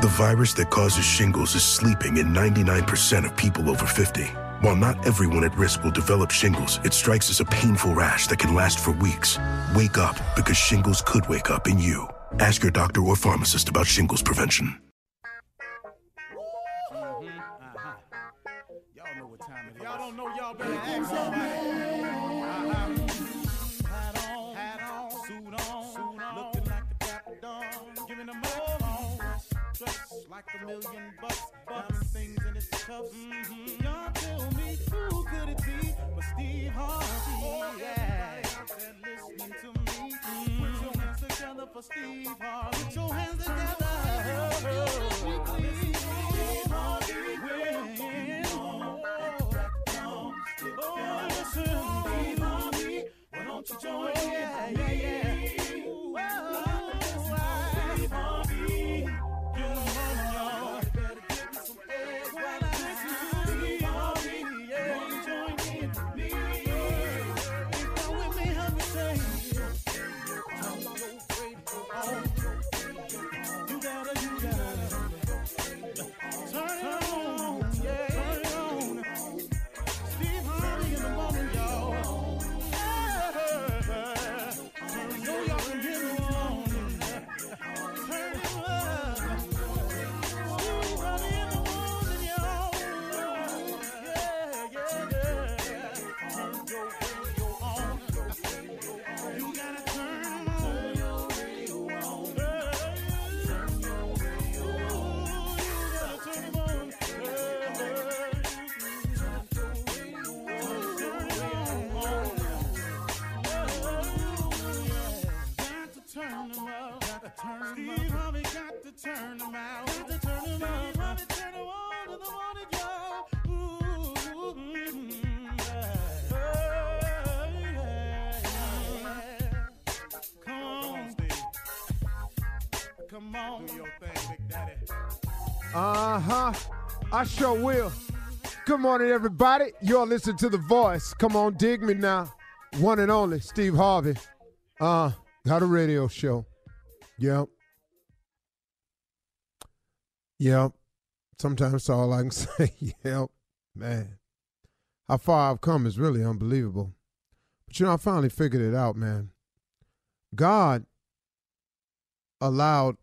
The virus that causes shingles is sleeping in 99% of people over 50. While not everyone at risk will develop shingles, it strikes as a painful rash that can last for weeks. Wake up because shingles could wake up in you. Ask your doctor or pharmacist about shingles prevention. Mm-hmm. Uh-huh. Y'all know what time it is. Y'all don't know y'all better ask million bucks, diamond things in its cuffs. Mm-hmm. Y'all tell me who could it be but Steve Harvey? Oh yeah, there listening to me. Put your hands together for Steve Harvey. Put your hands together. Steve Harvey, Uh huh. I sure will. Good morning, everybody. You're listening to The Voice. Come on, dig me now. One and only, Steve Harvey. Uh, got a radio show. Yep. Yep. Sometimes that's all I can say. yep, man. How far I've come is really unbelievable. But you know, I finally figured it out, man. God allowed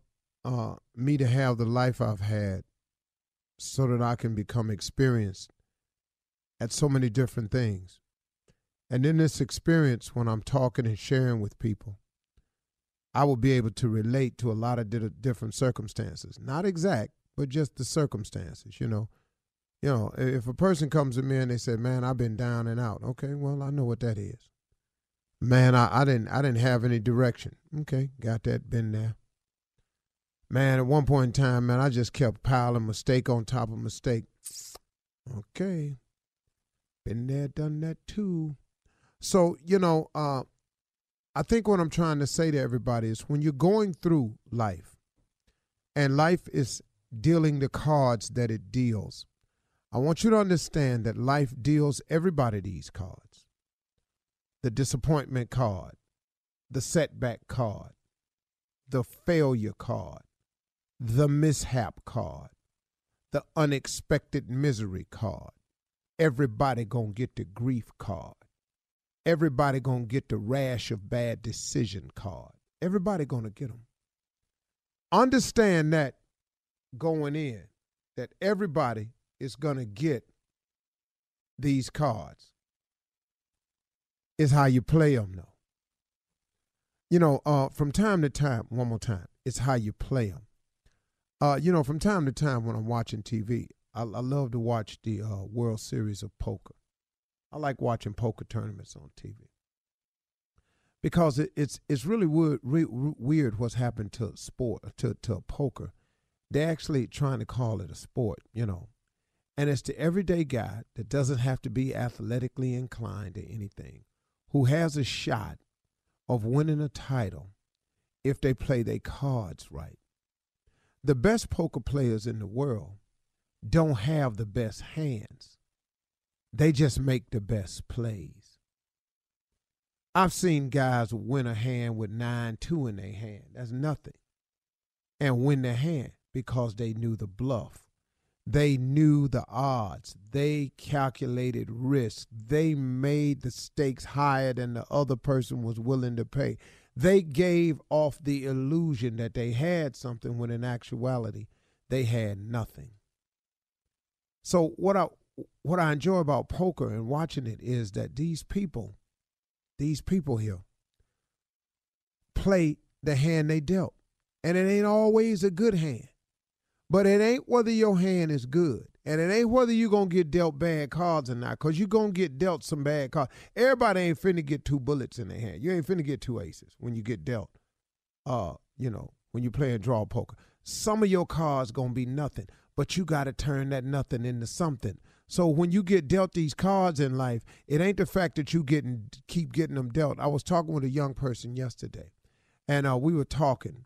uh, me to have the life I've had so that I can become experienced at so many different things. And in this experience, when I'm talking and sharing with people, I will be able to relate to a lot of di- different circumstances. Not exact, but just the circumstances, you know. You know, if a person comes to me and they say, "Man, I've been down and out." Okay, well, I know what that is. Man, I, I didn't I didn't have any direction. Okay, got that, been there. Man, at one point in time, man, I just kept piling mistake on top of mistake. Okay. Been there, done that too. So, you know, uh, I think what I'm trying to say to everybody is when you're going through life and life is dealing the cards that it deals, I want you to understand that life deals everybody these cards the disappointment card, the setback card, the failure card, the mishap card, the unexpected misery card. Everybody gonna get the grief card. Everybody gonna get the rash of bad decision card. Everybody gonna get them. Understand that going in, that everybody is gonna get these cards. Is how you play them, though. You know, uh, from time to time, one more time, it's how you play them. Uh, you know, from time to time when I'm watching TV, I, I love to watch the uh, World Series of Poker. I like watching poker tournaments on TV because it, it's it's really weird, re, weird what's happened to sport to to poker. They're actually trying to call it a sport, you know, and it's the everyday guy that doesn't have to be athletically inclined or anything, who has a shot of winning a title if they play their cards right. The best poker players in the world don't have the best hands. They just make the best plays. I've seen guys win a hand with 9 2 in their hand. That's nothing. And win their hand because they knew the bluff. They knew the odds. They calculated risk. They made the stakes higher than the other person was willing to pay. They gave off the illusion that they had something when in actuality they had nothing. So what I what I enjoy about poker and watching it is that these people, these people here, play the hand they dealt. And it ain't always a good hand. But it ain't whether your hand is good. And it ain't whether you're going to get dealt bad cards or not, because you're going to get dealt some bad cards. Everybody ain't finna get two bullets in their hand. You ain't finna get two aces when you get dealt, uh, you know, when you play a draw poker. Some of your cards going to be nothing, but you got to turn that nothing into something. So when you get dealt these cards in life, it ain't the fact that you getting keep getting them dealt. I was talking with a young person yesterday, and uh, we were talking,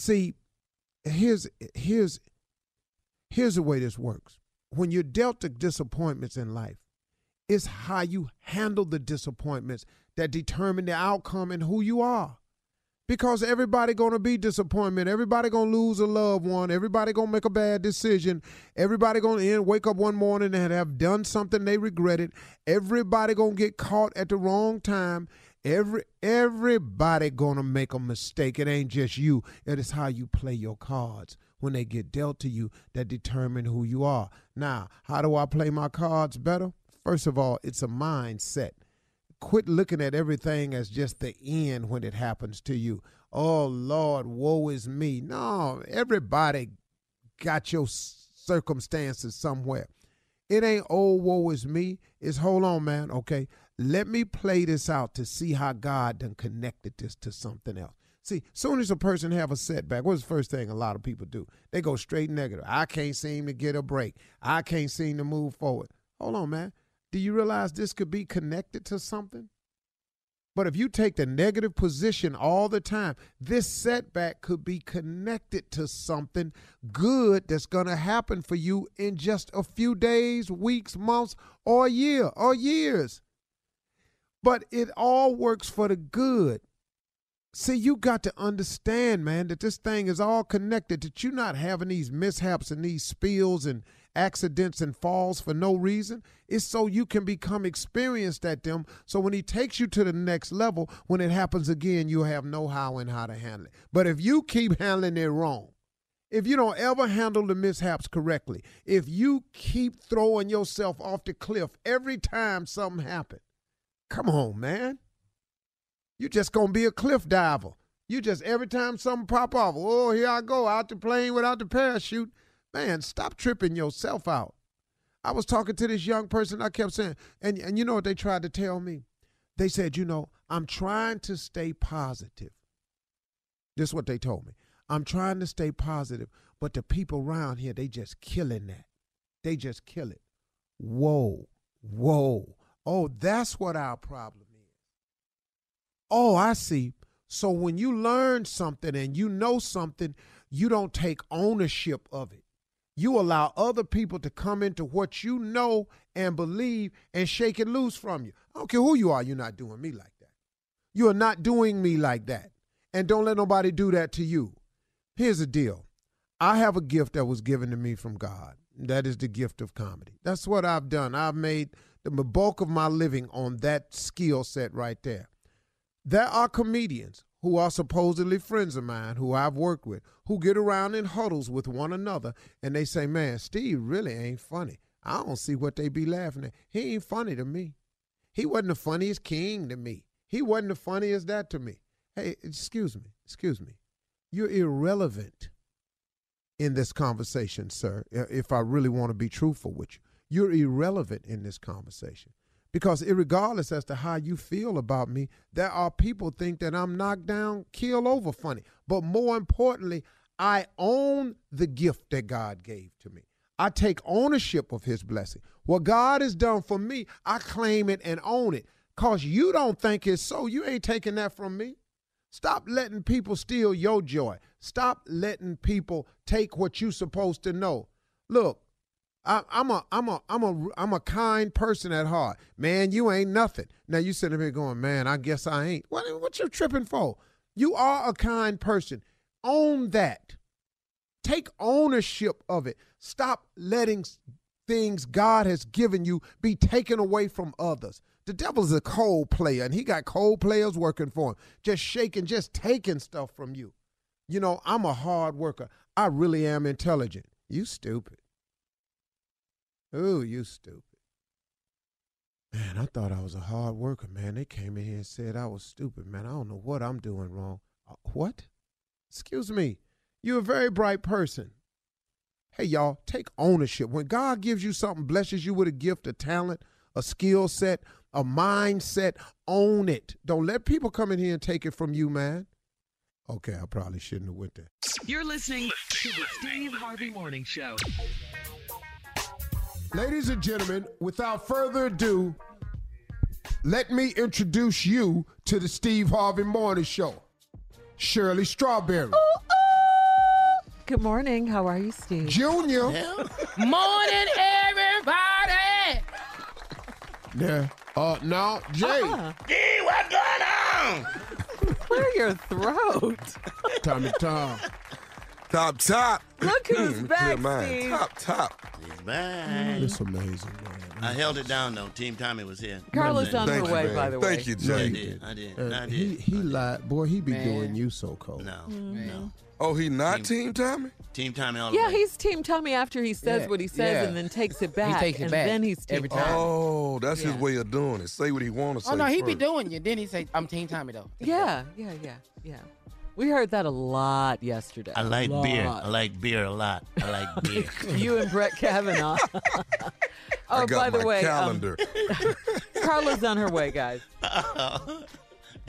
See, here's here's here's the way this works. When you're dealt the disappointments in life, it's how you handle the disappointments that determine the outcome and who you are. Because everybody gonna be disappointment. Everybody gonna lose a loved one. Everybody gonna make a bad decision. Everybody gonna end wake up one morning and have done something they regretted. Everybody gonna get caught at the wrong time every everybody gonna make a mistake it ain't just you it is how you play your cards when they get dealt to you that determine who you are now how do i play my cards better first of all it's a mindset quit looking at everything as just the end when it happens to you. Oh Lord, woe is me. No, everybody got your circumstances somewhere. It ain't oh woe is me. It's hold on, man. Okay, let me play this out to see how God done connected this to something else. See, soon as a person have a setback, what's the first thing a lot of people do? They go straight negative. I can't seem to get a break. I can't seem to move forward. Hold on, man. Do you realize this could be connected to something? But if you take the negative position all the time, this setback could be connected to something good that's going to happen for you in just a few days, weeks, months, or a year or years. But it all works for the good. See, you got to understand, man, that this thing is all connected, that you're not having these mishaps and these spills and accidents and falls for no reason. It's so you can become experienced at them. So when he takes you to the next level, when it happens again, you have know how and how to handle it. But if you keep handling it wrong, if you don't ever handle the mishaps correctly, if you keep throwing yourself off the cliff every time something happens, come on, man. You just gonna be a cliff diver. You just every time something pop off, oh here I go out the plane without the parachute. Man, stop tripping yourself out. I was talking to this young person. I kept saying, and and you know what they tried to tell me? They said, you know, I'm trying to stay positive. This is what they told me. I'm trying to stay positive, but the people around here, they just killing that. They just kill it. Whoa, whoa. Oh, that's what our problem is. Oh, I see. So when you learn something and you know something, you don't take ownership of it. You allow other people to come into what you know and believe and shake it loose from you. I don't care who you are, you're not doing me like that. You are not doing me like that. And don't let nobody do that to you. Here's the deal I have a gift that was given to me from God. That is the gift of comedy. That's what I've done. I've made the bulk of my living on that skill set right there. There are comedians who are supposedly friends of mine who I've worked with who get around in huddles with one another and they say, Man, Steve really ain't funny. I don't see what they be laughing at. He ain't funny to me. He wasn't the funniest king to me. He wasn't the funniest that to me. Hey, excuse me, excuse me. You're irrelevant in this conversation, sir, if I really want to be truthful with you. You're irrelevant in this conversation. Because regardless as to how you feel about me, there are people think that I'm knocked down, kill over funny. But more importantly, I own the gift that God gave to me. I take ownership of his blessing. What God has done for me, I claim it and own it. Cause you don't think it's so. You ain't taking that from me. Stop letting people steal your joy. Stop letting people take what you're supposed to know. Look, I, am a I'm a I'm a I'm a kind person at heart. Man, you ain't nothing. Now you sitting here going, man, I guess I ain't. What what you tripping for? You are a kind person. Own that. Take ownership of it. Stop letting things God has given you be taken away from others. The devil is a cold player, and he got cold players working for him, just shaking, just taking stuff from you. You know, I'm a hard worker. I really am intelligent. You stupid. Ooh, you stupid. Man, I thought I was a hard worker, man. They came in here and said I was stupid, man. I don't know what I'm doing wrong. Uh, what? Excuse me. You're a very bright person. Hey, y'all, take ownership. When God gives you something, blesses you with a gift, a talent, a skill set, a mindset, own it. Don't let people come in here and take it from you, man. Okay, I probably shouldn't have went there. You're listening to the Steve Harvey Morning Show. Ladies and gentlemen, without further ado, let me introduce you to the Steve Harvey Morning Show. Shirley Strawberry. Ooh, ooh. Good morning. How are you, Steve? Junior. Morning, everybody. Yeah. Uh, now, Jay. Uh-uh. Gee, what's going on? Clear your throat. Tommy Tom. Top, top. Look who's Mm, back, clear. Steve. Top, top. He's back. It's amazing, man. I held it down though. Team Tommy was here. Carla's on her way, by the way. Thank you, Yeah, I Jay. did. I did. Uh, I did. he he lied. Boy, he be Man. doing you so cold. No, Mm-hmm. no. Oh, he not Team Tommy? Team Tommy all the Yeah, way. he's Team Tommy after he says Yeah, what he says yeah. and then takes it back. He takes it and back then he's Team every Tommy. time. Oh, that's his way of doing it. Say what he want to say. Oh no, he be doing you. Then he say, "I'm Team Tommy though." Yeah, yeah, yeah, yeah. We heard that a lot yesterday. I like A beer. I like beer a lot. I like beer. you and Brett Kavanaugh. oh, I got by the my way, um, calendar. Carla's on her way, guys.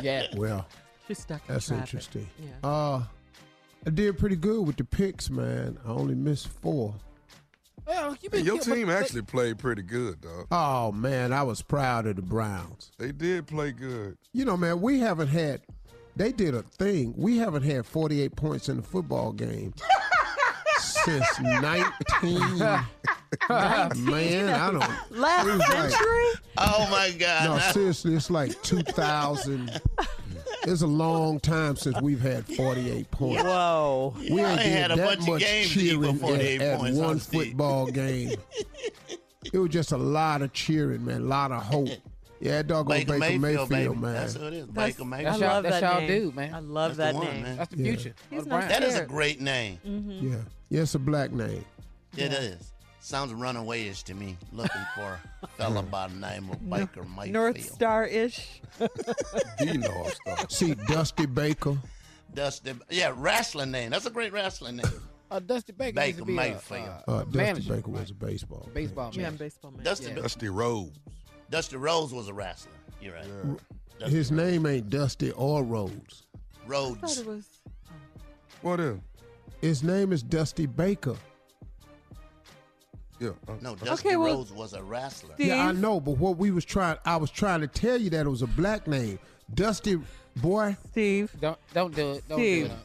Yeah. Well, Just stuck in That's traffic. interesting. Yeah. Uh, I did pretty good with the picks, man. I only missed four. Well, you Hey, been your team but- actually played pretty good, dog. Oh man, I was proud of the Browns. They did play good. You know, man, we haven't had. They did a thing. We haven't had 48 points in a football game since 19. man, I don't. Last it was like- century? Oh my God! No, seriously, it's like 2000. It's a long time since we've had 48 points. Whoa. We Y'all ain't ain't did had a that bunch of much games to cheering 48 at, at points, huh, one Steve? football game. it was just a lot of cheering, man. A lot of hope. Yeah, doggone Baker, Baker, Mayfield, Mayfield, baby. man. That's who it is. That's- Baker I Mayfield. y'all- love that's that y'all name. dude, man. I love That's that the one, name. man. That's the Yeah. future. He's not That is a great name. Yeah, yeah, it's a black name. It is. Sounds runawayish to me. Looking for a fella by the name of Baker Mayfield. North Star ish. He North Star. See, Dusty Baker. Dusty. Yeah, wrestling name. That's a great wrestling name. Uh, Dusty Baker, Baker be a, Mayfield. uh, Uh, Dusty manager. Baker was a baseball. baseball Yeah, baseball man. Dusty, Yeah. Dusty Rose. Dusty Rhodes was a wrestler. You're right. Dusty His name ain't Dusty or Rhodes. I thought Rhodes. it was. What is? His name is Dusty Baker. Yeah. uh, No, Dusty Okay, well- Rhodes was a wrestler. Steve? Yeah, I know, but what we was trying, I was trying to tell you that it was a black name. Dusty, boy, Steve. Don't don't do it. Don't Steve, do it.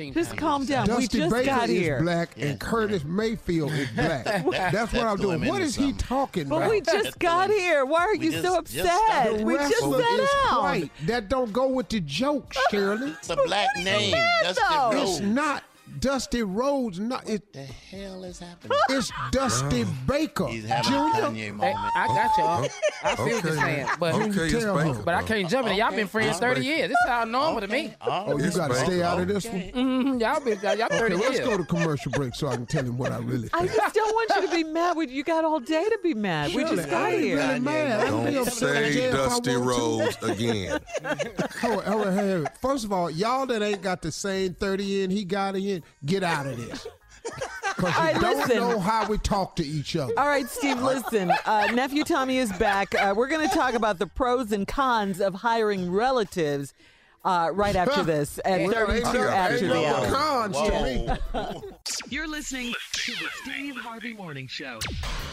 Uh, Team Just calm down. we Dusty just Baker got is here. black Yeah. and Curtis Mayfield is black. That's what I'm doing. What is into he something. talking But about? we just got here. Why are We you just- so upset? started. We just Wrestler sat is white. That don't go with the joke, Shirley. It's a black name. Dusty though? It's not Dusty Rhodes. Not it. the hell is happening? It's Dusty Baker He's having a Junior. Kanye moment. I got y'all. I feel what you're saying, but Okay, it's tell Baker. her. but I can't jump in. Y'all been friends Okay. 30 years. This sound normal to me. Oh, you got to stay out of this one. Mhm, Y'all been y'all, y'all 30 Okay, let's years. go to commercial break so I can tell him what I really Think. I just don't want you to be mad. We, you got all day to be mad. we Shirley, just I got ain't here. really mad. I can be Don't upset say Dusty want. Rhodes again. Hold on, hold on, hold on. First of all, y'all that ain't got the same 30 in he got in, get out of this. Because you All right, don't listen. know how we talk to each other. All right, Steve, listen. Uh, Nephew Tommy is back. Uh, we're going to talk about the pros and cons of hiring relatives uh, right after this at Well, 32 no- after ain't the no hour. cons to me. You're listening to the Steve Harvey Morning Show.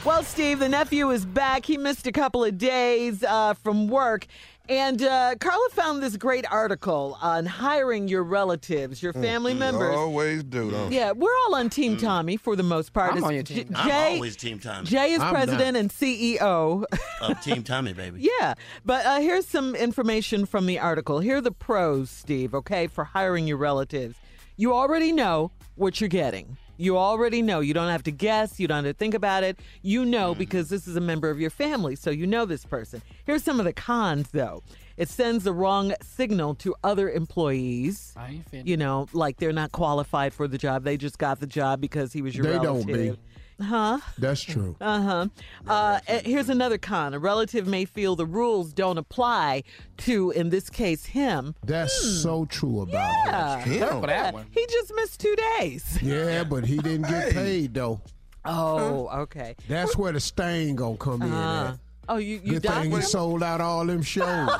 Well, Steve, the nephew is back. He missed a couple of days uh, from work. And uh, Carla found this great article on hiring your relatives, your family members. Always do, don't? Yeah, we're all on Team Tommy for the most part. I'm It's on your J- team. I'm Jay, always Team Tommy. Jay is I'm president and CEO. Of Team Tommy, baby. yeah, but uh, here's some information from the article. Here are the pros, Steve, okay, for hiring your relatives. You already know what you're getting. You already know. You don't have to guess. You don't have to think about it. You know mm. because this is a member of your family, so you know this person. Here's some of the cons, though. It sends the wrong signal to other employees. I ain't finished. You know, like they're not qualified for the job. They just got the job because he was your They don't be. Huh? That's true. Uh-huh. Uh uh, Here's another con. A relative may feel the rules don't apply to, in this case, him. That's so true about him. Yeah. Except for that one. He just missed two days. Yeah, but he didn't get paid though. Oh, okay. That's where the stain gonna come in Uh, at. oh, you you Good thing he sold out all them shows.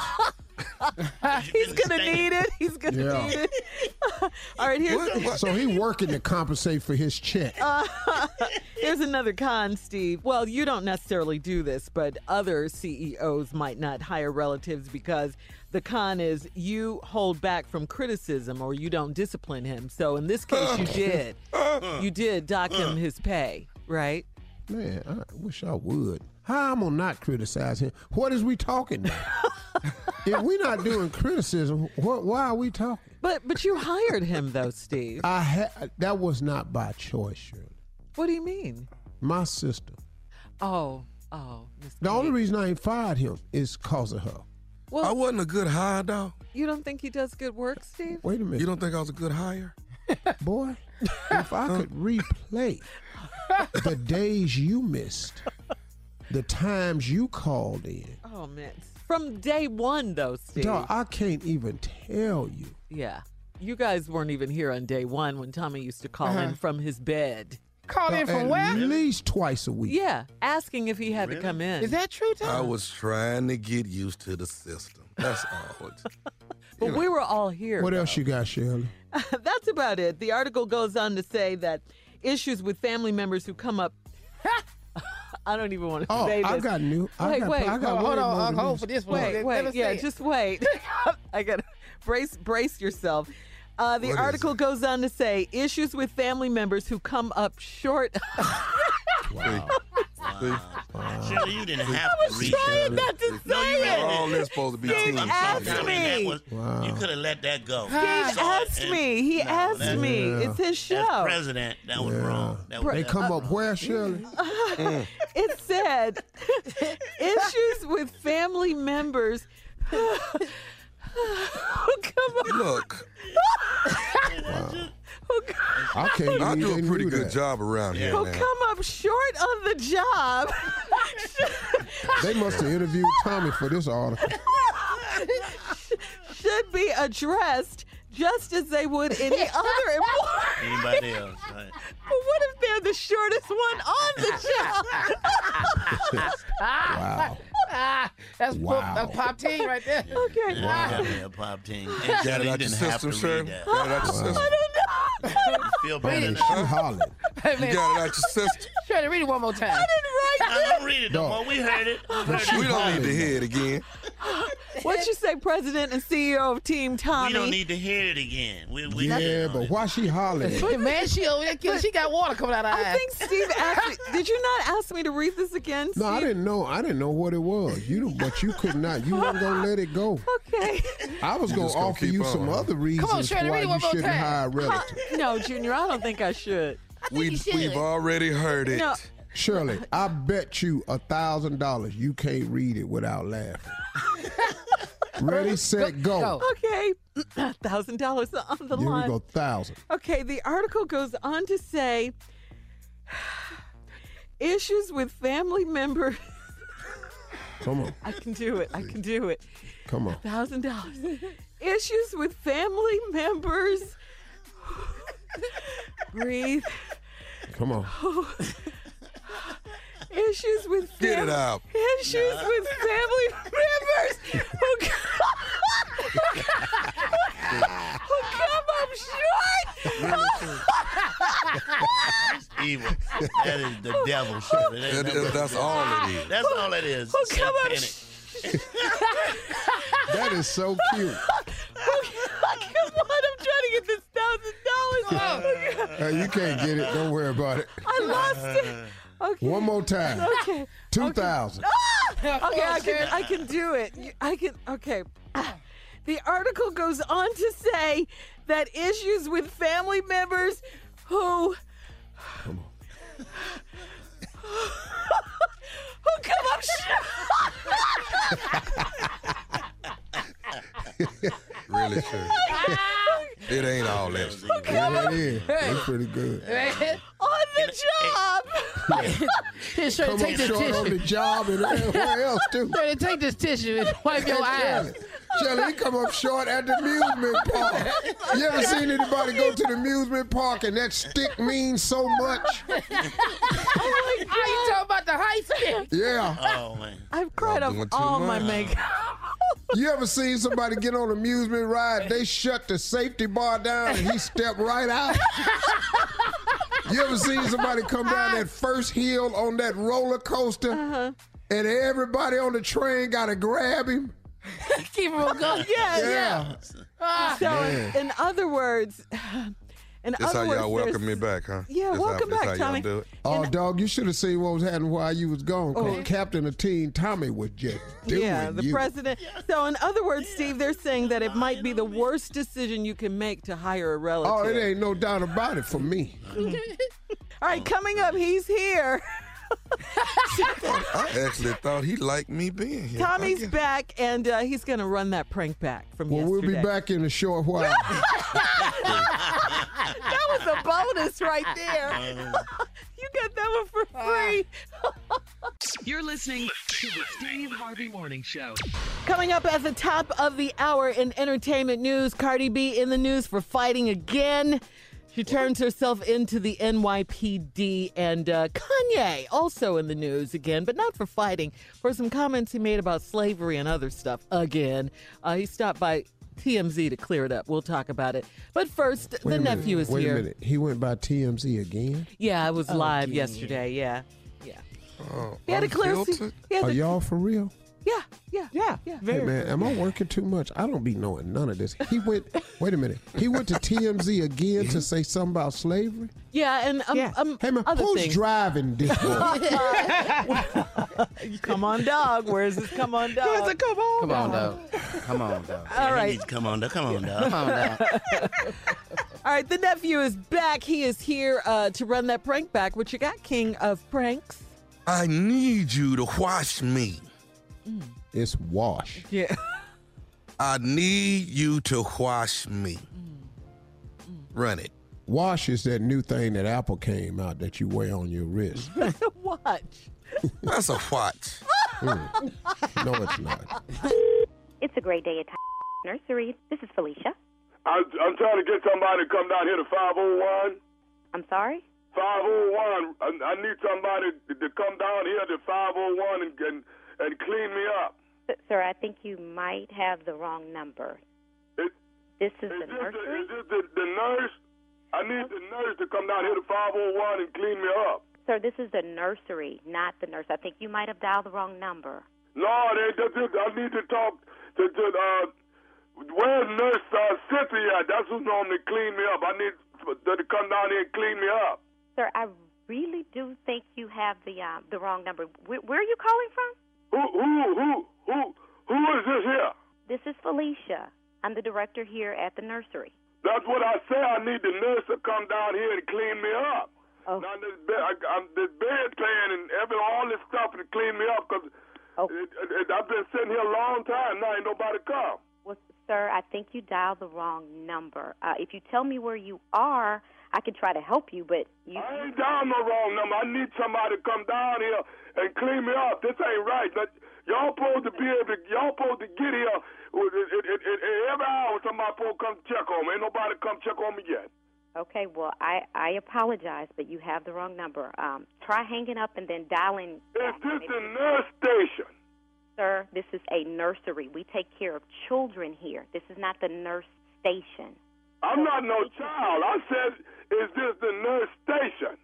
He's gonna need it. He's gonna Yeah. need it. All right, here's so he working to compensate for his check. here's another con, Steve. Well, you don't necessarily do this, but other CEOs might not hire relatives because the con is you hold back from criticism or you don't discipline him. So in this case, you did. You did dock him his pay, right? Man, I wish I would. How I'm gonna not criticize him? What is we talking about? if we're not doing criticism, what? Why are we talking? But but you hired him though, Steve. I ha- that was not by choice, Shirley. What do you mean? My sister. Oh, oh. Miss The only reason I ain't fired him is cause of her. Well, I wasn't a good hire, though. you don't think he does good work, Steve? Wait a minute, You don't think I was a good hire? boy. If I could replay the days you missed, the times you called in, Oh man. From day one though, Steve. dog, I can't even tell you. Yeah. You guys weren't even here on day one when Tommy used to call Uh-huh. in from his bed. Call in Dog, from at where? least twice a week. Yeah, asking if he had to come in. Is that true, Tommy? I was trying to get used to the system. That's all. But we were all here. What else you got, Shirley? That's about it. The article goes on to say that issues with family members who come up. I don't even want to Oh, say this. I got new. I Wait, got, wait. I got Hold on, more Unc, than hold for this one. Wait, Let- wait, yeah, it. just wait. I got to brace brace yourself. Uh, the What is article goes on to say issues with family members who come up short. Shirley, you didn't have I to was read trying it. not to No, you say it. All this supposed to be Steve team asked talk. I mean, that me. was, Wow. You could have let that go. Steve asked me. He asked me. Yeah. It's his As show. president, that was wrong. That was They come up where, Shirley? It said issues with family members who come up. Look, Oh, who, I can't I do a pretty good that. job around here oh, who now. come up short on the job They must have interviewed Tommy for this article. should be addressed just as they would any other employee. Anybody else? Right. But what if they're the shortest one on the job? Wow. Ah, that's, Wow. pop, that's pop team right there. okay. Yeah, got me a pop team. And Got it out your system, sir. read that. Got it out your system. I don't know. You feel better Man, now? she hollering. Hey, You got it out your system. try to read it one more time. I didn't write it. I write don't read it no more. We heard it. We heard she it. We don't need to hear it again. it. What you say, President and CEO of Team Tommy? We don't need to hear it again. We, we Yeah, but why she hollering? Hey, man, she over there, she got water coming out of her I eyes. think Steve asked me. Did you not ask me to read this again? No, I didn't know. I didn't know what it was. You, but you could not. You weren't gonna let it go. Okay. I was gonna gonna offer you on, some huh? other reasons Shirley, why you shouldn't time. hire a relative. no, Junior, I don't think I should. We, we've already heard it. No. Shirley, I bet you a thousand dollars you can't read it without laughing. Ready, set, go. go. Okay. Thousand dollars on the Here we line. go, thousand. Okay, the article goes on to say issues with family members. Come on, I can do it. I can do it. come on. Thousand dollars. Issues with family members. Breathe. Come on. Issues with Get it out. Issues with family members who come, who come up short. evil. That is the devil, Shirley. That- That- that- that- that's all it is. That's all it is. Oh, who come up Satanic. That is so cute. Oh, come on, I'm trying to get this thousand dollars. Hey, you can't get it. Don't worry about it. I lost it. Okay. One more time. Okay. Two thousand. Okay, ah! I can I can do it. I can okay. The article goes on to say that issues with family members who Come who come up short. Really sure. It ain't all that. Yeah, it is. It's pretty good. on the job. Here, Shirley, Come take up this short on the tissue. job and everywhere else too. Shirley, take this tissue and wipe your eyes. Shirley, Shirley, he come up short at the amusement park. You ever seen anybody go to the amusement park and that stick means so much? Oh my, how you talking about the high stick? Yeah. Oh man. I've cried Y'all off doing too all my much. makeup. You ever seen somebody get on an amusement ride? They shut the safety bar down and he stepped right out. You ever seen somebody come down that first hill on that roller coaster Uh-huh. and everybody on the train got to grab him? Keep him on going. Yeah, yeah. Yeah. So, Man. in other words, in That's how words, y'all welcome me back, huh? Yeah, That's welcome how, back, that's how Tommy. Y'all do it. Oh, dog, you should have seen what was happening while you was gone. 'cause oh. Captain of Team Tommy was just doing Yeah, the you. president. So, in other words, Steve, they're saying that it might be the worst decision you can make to hire a relative. Oh, it ain't no doubt about it for me. All right, coming up, he's here. I actually thought he liked me being here. Tommy's I back, and uh, he's going to run that prank back from Well, we'll yesterday. be back in a short while. That was a bonus right there. you got that one for free. You're listening to the Steve Harvey Morning Show. Coming up at the top of the hour in entertainment news, Cardi B in the news for fighting again. She turns herself into the NYPD, and uh, Kanye also in the news again, but not for fighting, for some comments he made about slavery and other stuff again. Uh, he stopped by TMZ to clear it up. We'll talk about it. But first, Wait the a minute, nephew is wait here. a minute. He went by TMZ again? Yeah, I was live yesterday. Yeah, yeah. He had a clear. He had Are y'all for real? Yeah, yeah, Yeah, yeah. Hey man, am I working too much? I don't be knowing none of this. He went. wait a minute. He went to TMZ again to say something about slavery. Yeah, and um, Yeah. um, Hey man, other who's things. driving this? boy? come on, dog. Where's this? Come on, dog. Where's it? Come on, dog. Come on, dog. All He right, needs to Come on, dog. Come on, dog. Come on, dog. all right. The nephew is back. He is here uh, to run that prank back. What you got, King of Pranks? I need you to watch me. Mm. it's wash. Yeah. I need you to wash me. Mm. Mm. Run it. Wash is that new thing that Apple came out that you wear on your wrist. That's a watch. That's a watch. No, it's not. It's a great day at Nursery. This is Felicia. I'm, I'm trying to get somebody to come down here to 501. I'm sorry? 501. I, I need somebody to, to come down here to 501 and, and, and clean me up. Sir, I think you might have the wrong number. It, This is is, the nursery? is this the, the nurse? I need the nurse to come down here to 501 and clean me up. Sir, this is the nursery, not the nurse. I think you might have dialed the wrong number. No, they, they, they, I need to talk to, to uh, where's Nurse uh, Cynthia? at? That's who normally clean me up. I need to come down here and clean me up. Sir, I really do think you have the uh, the wrong number. Where, where are you calling from? Who, who, who, who, who is this here? This is Felicia. I'm the director here at the nursery. That's what I say. I need the nurse to come down here and clean me up. Oh. Now this bed, I, I'm this bedpan and every all this stuff to clean me up because Oh. I've been sitting here a long time. Now ain't nobody come. Well, sir, I think you dialed the wrong number. Uh, if you tell me where you are, I can try to help you, but you. I ain't down no wrong number. I need somebody to come down here and clean me up. This ain't right. But y'all supposed to be able to. Y'all supposed to get here. It, it, it, it, every hour somebody supposed to come check on me. Ain't nobody come check on me yet. Okay, well, I I apologize, but you have the wrong number. Um, try hanging up and then dialing. Is this the nurse station? Sir, this is a nursery. We take care of children here. This is not the nurse station. I'm not no child. I said, is this the nurse station?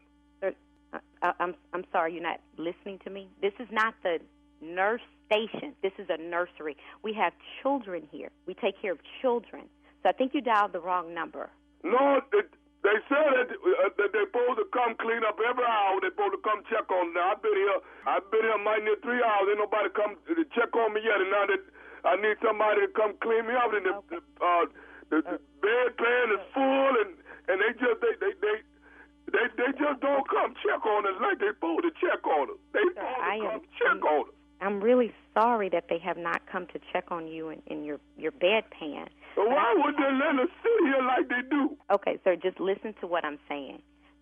I, I, I'm I'm sorry, you're not listening to me. This is not the nurse station. This is a nursery. We have children here. We take care of children. So I think you dialed the wrong number. No, it, they said that, uh, that they're supposed to come clean up every hour. They're supposed to come check on me. Now, I've been here. I've been here mighty near three hours. Ain't nobody come to check on me yet. And now that I need somebody to come clean me up, and the, the, uh, the, the bedpan is full, and and they just they they they. They, they just don't come check on us like they supposed to check on us. They supposed I to am- come check on us. I'm really sorry that they have not come to check on you in, in your your bedpan. So why would they let us sit here like they do? Okay, sir, just listen to what I'm saying.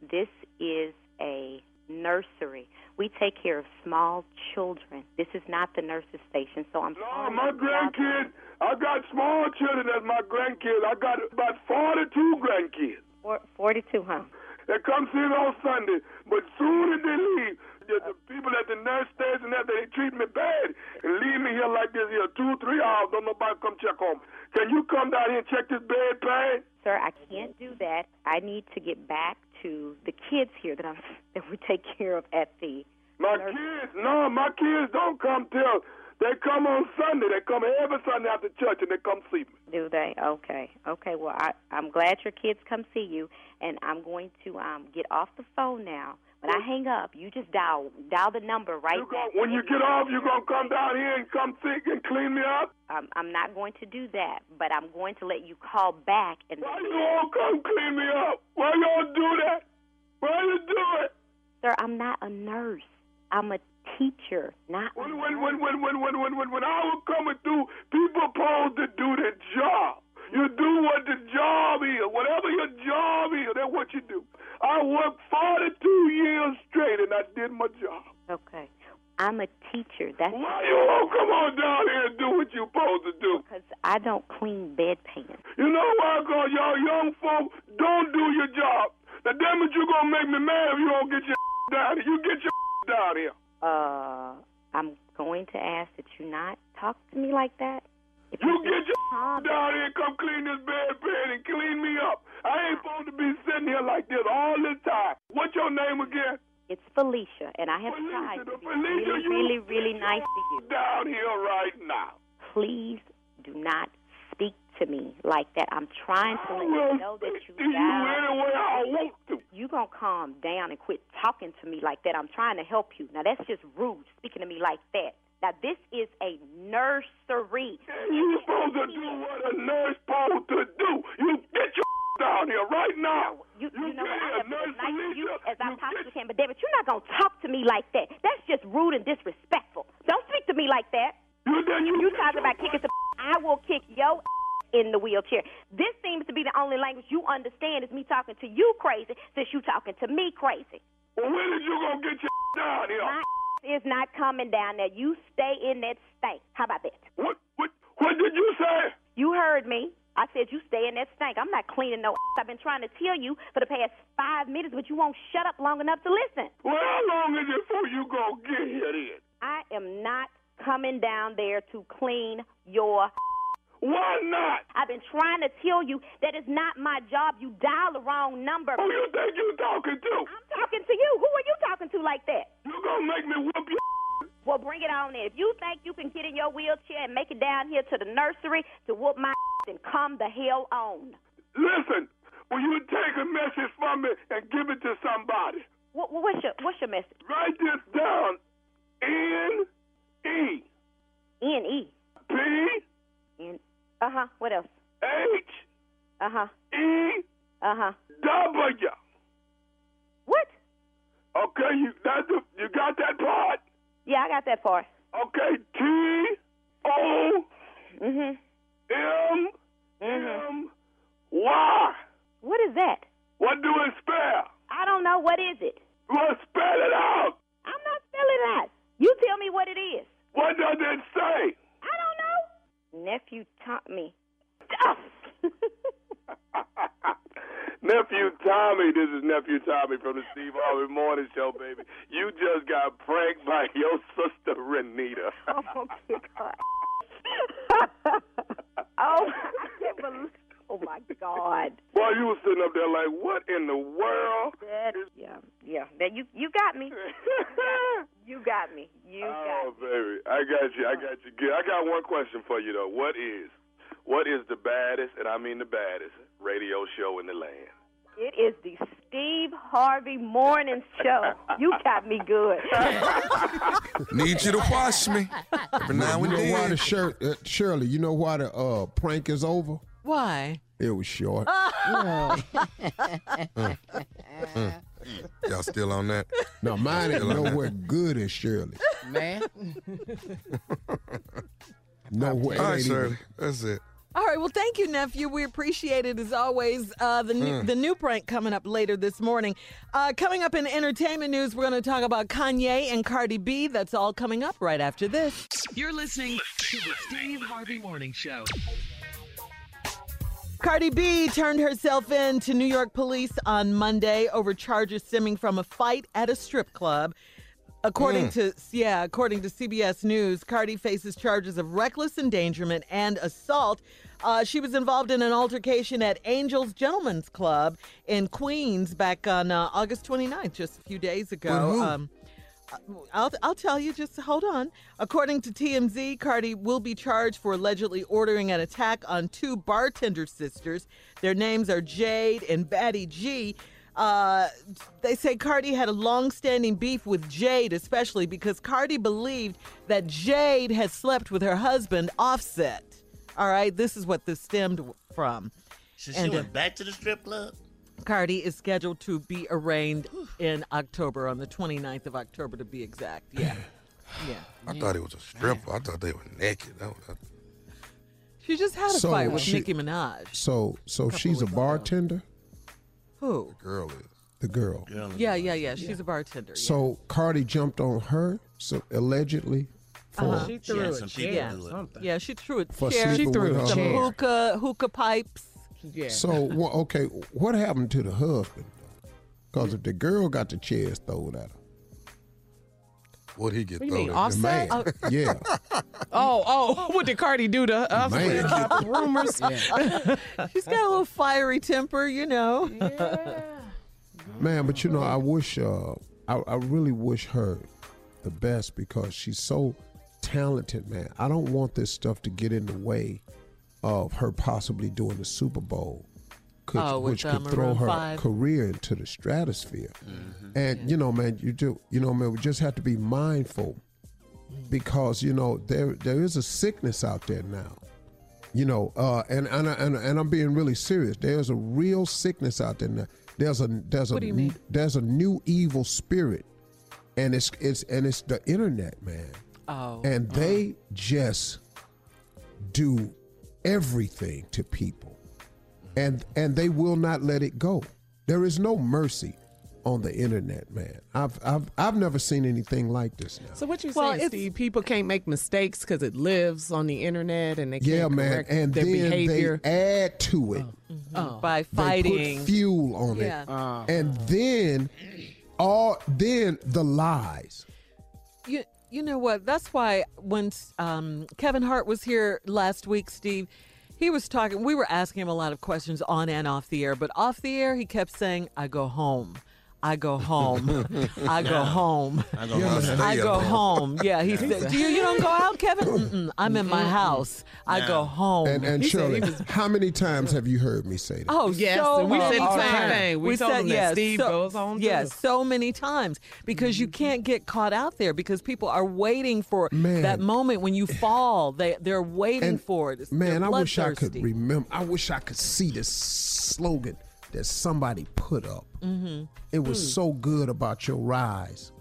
This is a nursery. We take care of small children. This is not the nurse's station, so I'm No, sorry. my grandkids, I got small children as my grandkids. I got about 42 grandkids. Four- 42, huh? They come see me on Sunday, but soon as they leave, the, the people at the nurse station that they treat me bad and leave me here like this here two, three hours. Don't nobody come check on me. Can you come down here and check this bed pan? Sir, I can't do that. I need to get back to the kids here that I'm that we take care of at the My kids, no, my kids don't come till they come on Sunday. They come every Sunday after church and they come see me. Do they? Okay. Okay. Well, I, I'm glad your kids come see you, and I'm going to um, get off the phone now. When I hang up, you just dial dial the number right You when you get off, you gonna come down here and come see and clean me up. Um, I'm not going to do that, but I'm going to let you call back and. Why you all come clean me up? Why y'all do that? Why you do it? Sir, I'm not a nurse. I'm a teacher, not. When when when when when when when when, when I was coming through, people supposed to do their job. You do what the job is. Whatever your job is, that's what you do. I worked 42 years straight and I did my job. Okay. I'm a teacher. That's Why you all come on down here and do what you're supposed to do? because I don't clean bedpans. You know why? Because y'all young folk don't do your job. The damn it, you going to make me mad if you don't get your down here. You get your down here. Uh, I'm going to ask that you not talk to me like that. If You You get your down here and come clean this bedpan and clean me up. I ain't supposed to be sitting here like this all this time. What's your name again? It's Felicia, and I have tried to be really, really, really nice to you. Down here right now. Please do not to me like that. I'm trying to let you know that you you any way I want to. You gonna calm down and quit talking to me like that. I'm trying to help you. Now that's just rude speaking to me like that. Now this is a nursery. You supposed to do what a nurse supposed to do. You get your down here right now. You, you know what? I have been nice to you as I possibly can, but David, you're not gonna talk to me like that. That's just rude and disrespectful. Don't speak to me like that. You you, you talking about kicking some? I will kick your in the wheelchair. This seems to be the only language you understand is me talking to you crazy, since you talking to me crazy. Well, when is you gonna get your down here? My is not coming down there. You stay in that stank. How about that? What? What? What did you say? You heard me. I said you stay in that stank. I'm not cleaning no. ass. I've been trying to tell you for the past five minutes, but you won't shut up long enough to listen. Well, how long is it before you gonna get here then? I am not coming down there to clean your. Why not? I've been trying to tell you that it's not my job. You dial the wrong number. Who you think you talking to? I'm talking to you. Who are you talking to like that? You gonna make me whoop your Well, bring it on in. If you think you can get in your wheelchair and make it down here to the nursery to whoop my then come the hell on. Listen, will you take a message from me and give it to somebody? What, what's your What's your message? Write this down. N E N E P N. Uh huh. What else? H Uh huh. E Uh huh. W. What? Okay, you that you got that part? Yeah, I got that part. Okay, T O Mhm. M Mhm. M Y. What is that? What do it spell? I don't know. What is it? Well, spell it out. I'm not spelling it out. You tell me what it is. What does it say? I don't know. Nephew me. Nephew Tommy, this is Nephew Tommy from the Steve Harvey Morning Show, baby. You just got pranked by your sister Renita. oh, good God. oh, I can't believe. Oh my God. Boy, you were sitting up there like, what in the world? That is, yeah, yeah. That you you got me. you got me. You got me. Oh, baby, I got you. I got you. Good. I got one question for you though. What is, what is the baddest, and I mean the baddest, radio show in the land? It is the Steve Harvey Morning Show. You got me good. Need you to wash me every now you know why the shirt, uh, Shirley? You know why the uh, prank is over? Why? It was short. Y'all still on that? No, mine ain't Still on that? nowhere good as Shirley. Man. Nowhere. All It right, ain't Shirley. even- That's it. All right. Well, thank you, nephew. We appreciate it as always. Uh, the new, Mm. the new prank coming up later this morning. Uh, coming up in entertainment news, we're going to talk about Kanye and Cardi B. That's all coming up right after this. You're listening to the Steve Harvey Morning Show. Cardi B turned herself in to New York police on Monday over charges stemming from a fight at a strip club. According to yeah, according to CBS News, Cardi faces charges of reckless endangerment and assault. Uh, she was involved in an altercation at Angels Gentlemen's Club in Queens back on uh, August 29th, just a few days ago. Who? Um, I'll, I'll tell you, just hold on. According to TMZ, Cardi will be charged for allegedly ordering an attack on two bartender sisters. Their names are Jade and Baddie Gi. Uh, they say Cardi had a long-standing beef with Jade, especially because Cardi believed that Jade had slept with her husband, Offset. All right, this is what this stemmed from. So she And, uh, went back to the strip club? Cardi is scheduled to be arraigned in October, on the 29th of October to be exact. Yeah. Yeah. I thought it was a stripper. I thought they were naked. That was- She just had a So fight with she- Nicki Minaj. So, so she's a bartender. Who? The girl is. The girl. Yeah, yeah, yeah. She's a bartender. yeah. So Cardi jumped on her, so allegedly. For, Uh-huh. She threw had some people yeah. do it. Yeah, she threw it. For chair, sleeping with her some husband. hookah, hookah pipes. Yeah. So wha- okay, what happened to the husband? Because if the girl got the chairs thrown at her, What'd he get What thrown mean, at? the man, Offset? yeah, Oh, oh, what did Cardi do to us? Man. With the rumors. She's got a little fiery temper, you know. Yeah. Man, but you know, I wish, uh, I, I really wish her the best because she's so talented, man. I don't want this stuff to get in the way of her possibly doing the Super Bowl, could, Oh, which uh, could throw her 5. career into the stratosphere. And you know, man, you do, you know, man, we just have to be mindful because you know there there is a sickness out there now. You know, uh, and and and and I'm being really serious. There's a real sickness out there now. There's a there's a What mean? there's a new evil spirit, and it's it's and it's the internet, man. Oh. And they just do everything to people, and and they will not let it go. There is no mercy on the internet, man. I've I've I've never seen anything like this now. So what you Well, saying, it's- Steve? People can't make mistakes because it lives on the internet and they can't Yeah, man, and their then behavior. they add to it. Oh. By They fighting. put fuel on Yeah. it, Uh, and then all then the lies. You you know what? That's why when um, Kevin Hart was here last week, Steve, he was talking. We were asking him a lot of questions on and off the air, but off the air, he kept saying, "I go home." I go home. I go home. I go home. I go home. Yeah, he said, "Do you, you don't go out, Kevin? Mm-mm, I'm in my house. I go home." And and He Shirley, was- how many times have you heard me say that? Oh, Yes, so we many said the same times. thing. We told him that Steve goes home, too. Yes, so many times because you mm-hmm. can't get caught out there because people are waiting for Man. that moment when you fall. They they're waiting And, for it. It's- Man, I wish I could remember. I wish I could see this slogan that somebody put up. Mm-hmm. It was Hmm. so good about your rise.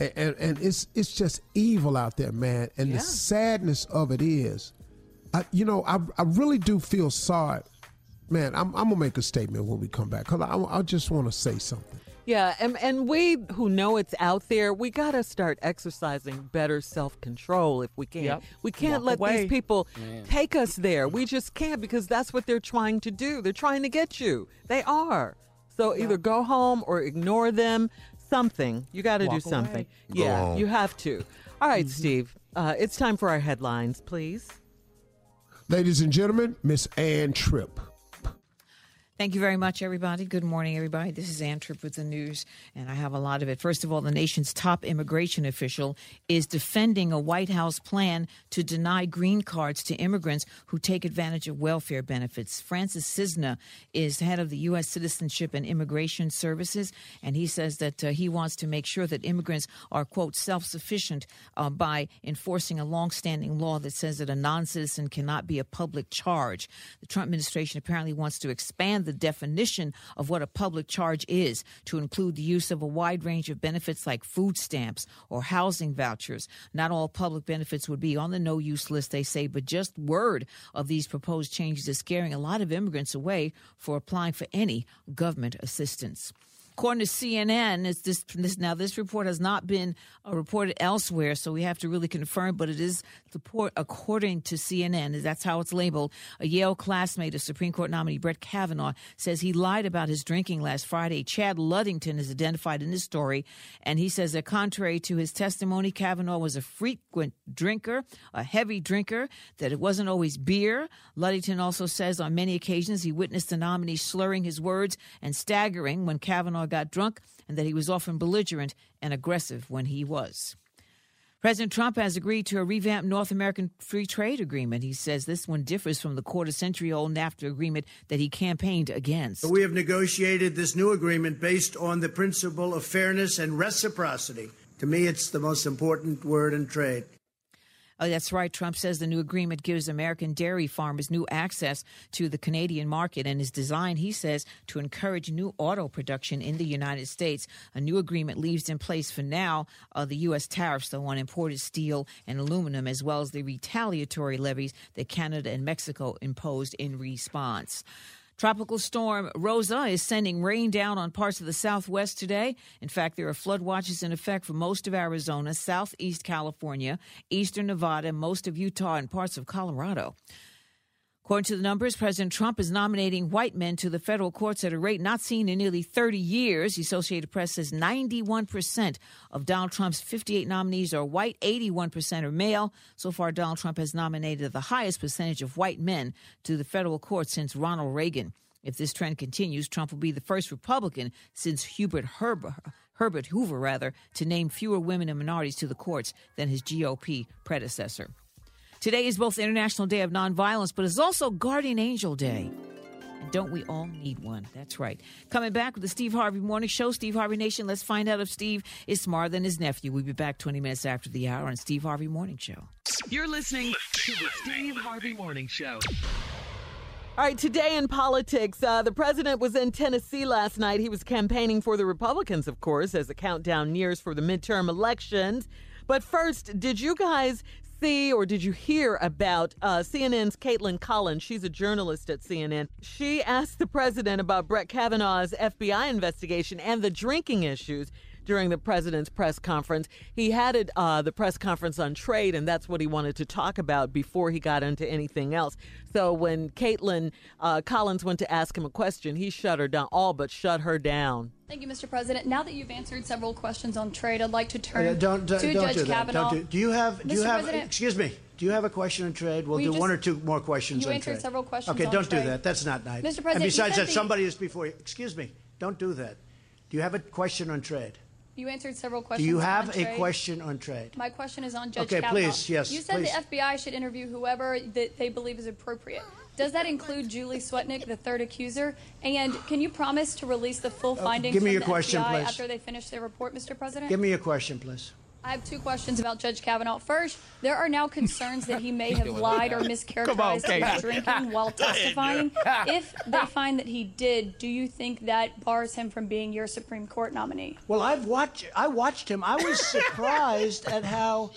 And, and and it's it's just evil out there, man. And Yeah. the sadness of it is, I, you know, I I really do feel sorry, man. I'm I'm gonna make a statement when we come back because I, I just want to say something. Yeah, and and we who know it's out there, we got to start exercising better self control if we can. Yep. We can't Walk let away. these people take us there. We just can't because that's what they're trying to do. They're trying to get you. They are. So either go home or ignore them. Something you got to do something. away. Yeah, you have to. All right, Mm-hmm. Steve. Uh, it's time for our headlines, please. Ladies and gentlemen, Miss Ann Tripp. Thank you very much, everybody. Good morning, everybody. This is Ann Tripp with the news, and I have a lot of it. First of all, the nation's top immigration official is defending a White House plan to deny green cards to immigrants who take advantage of welfare benefits. Francis Cissna is head of the U.S. Citizenship and Immigration Services, and he says that uh, he wants to make sure that immigrants are, quote, self sufficient uh, by enforcing a longstanding law that says that a non citizen cannot be a public charge. The Trump administration apparently wants to expand the definition of what a public charge is to include the use of a wide range of benefits like food stamps or housing vouchers. Not all public benefits would be on the no use list, they say, but just word of these proposed changes is scaring a lot of immigrants away for applying for any government assistance. According to CNN, it's this, this now this report has not been uh, reported elsewhere, so we have to really confirm. But it is report according to CNN. That's how it's labeled. A Yale classmate of Supreme Court nominee Brett Kavanaugh says he lied about his drinking last Friday. Chad Ludington is identified in this story, and he says that contrary to his testimony, Kavanaugh was a frequent drinker, a heavy drinker. That it wasn't always beer. Ludington also says on many occasions he witnessed the nominee slurring his words and staggering when Kavanaugh got drunk, and that he was often belligerent and aggressive when he was. President Trump has agreed to a revamped North American Free Trade Agreement. He says this one differs from the quarter century old NAFTA agreement that he campaigned against. We have negotiated this new agreement based on the principle of fairness and reciprocity. To me, it's the most important word in trade. Oh, that's right. Trump says the new agreement gives American dairy farmers new access to the Canadian market and is designed, he says, to encourage new auto production in the United States. A new agreement leaves in place for now uh, the U.S. tariffs, on imported steel and aluminum, as well as the retaliatory levies that Canada and Mexico imposed in response. Tropical storm Rosa is sending rain down on parts of the southwest today. In fact, there are flood watches in effect for most of Arizona, southeast California, eastern Nevada, most of Utah, and parts of Colorado. According to the numbers, President Trump is nominating white men to the federal courts at a rate not seen in nearly 30 years. The Associated Press says 91% of Donald Trump's 58 nominees are white, 81% are male. So far, Donald Trump has nominated the highest percentage of white men to the federal courts since Ronald Reagan. If this trend continues, Trump will be the first Republican since Hubert Herbert, Herbert Hoover, rather, to name fewer women and minorities to the courts than his GOP predecessor. Today is both International Day of Nonviolence, but it's also Guardian Angel Day. And don't we all need one? That's right. Coming back with the Steve Harvey Morning Show, Steve Harvey Nation. Let's find out if Steve is smarter than his nephew. We'll be back 20 minutes after the hour on Steve Harvey Morning Show. You're listening to the Steve Harvey Morning Show. All right, today in politics, uh, the president was in Tennessee last night. He was campaigning for the Republicans, of course, as the countdown nears for the midterm elections. But first, did you guys see or did you hear about uh, CNN's Kaitlan Collins? She's a journalist at CNN. She asked the president about Brett Kavanaugh's FBI investigation and the drinking issues during the president's press conference. He had it, uh, the press conference on trade, and that's what he wanted to talk about before he got into anything else. So when Kaitlan uh, Collins went to ask him a question, he shut her down, all but shut her down. Thank you, Mr. President. Now that you've answered several questions on trade, I'd like to turn Uh, don't don't, to don't Judge do that. Kavanaugh. Don't do, do you have do you have President, excuse me? Do you have a question on trade? We'll Well, you do one or two more questions you on answered trade. several questions Okay, on don't trade. do that. That's not nice. Mr. President, and besides that, the- somebody is before you. Excuse me. Don't do that. Do you have a question on trade? You answered several questions. Do you have a question on trade? My question is on Judge Okay, Kavanaugh. please, yes, You said please. the FBI should interview whoever that they believe is appropriate. Does that include Julie Swetnick, the third accuser? And can you promise to release the full findings Uh, give me your the question, FBI please. after they finish their report, Mr. President? Give me a question, please. I have two questions about Judge Kavanaugh. First, there are now concerns that he may have lied or mischaracterized Casey. about drinking while testifying. if they find that he did, do you think that bars him from being your Supreme Court nominee? Well, I've watched. I watched him. I was surprised at how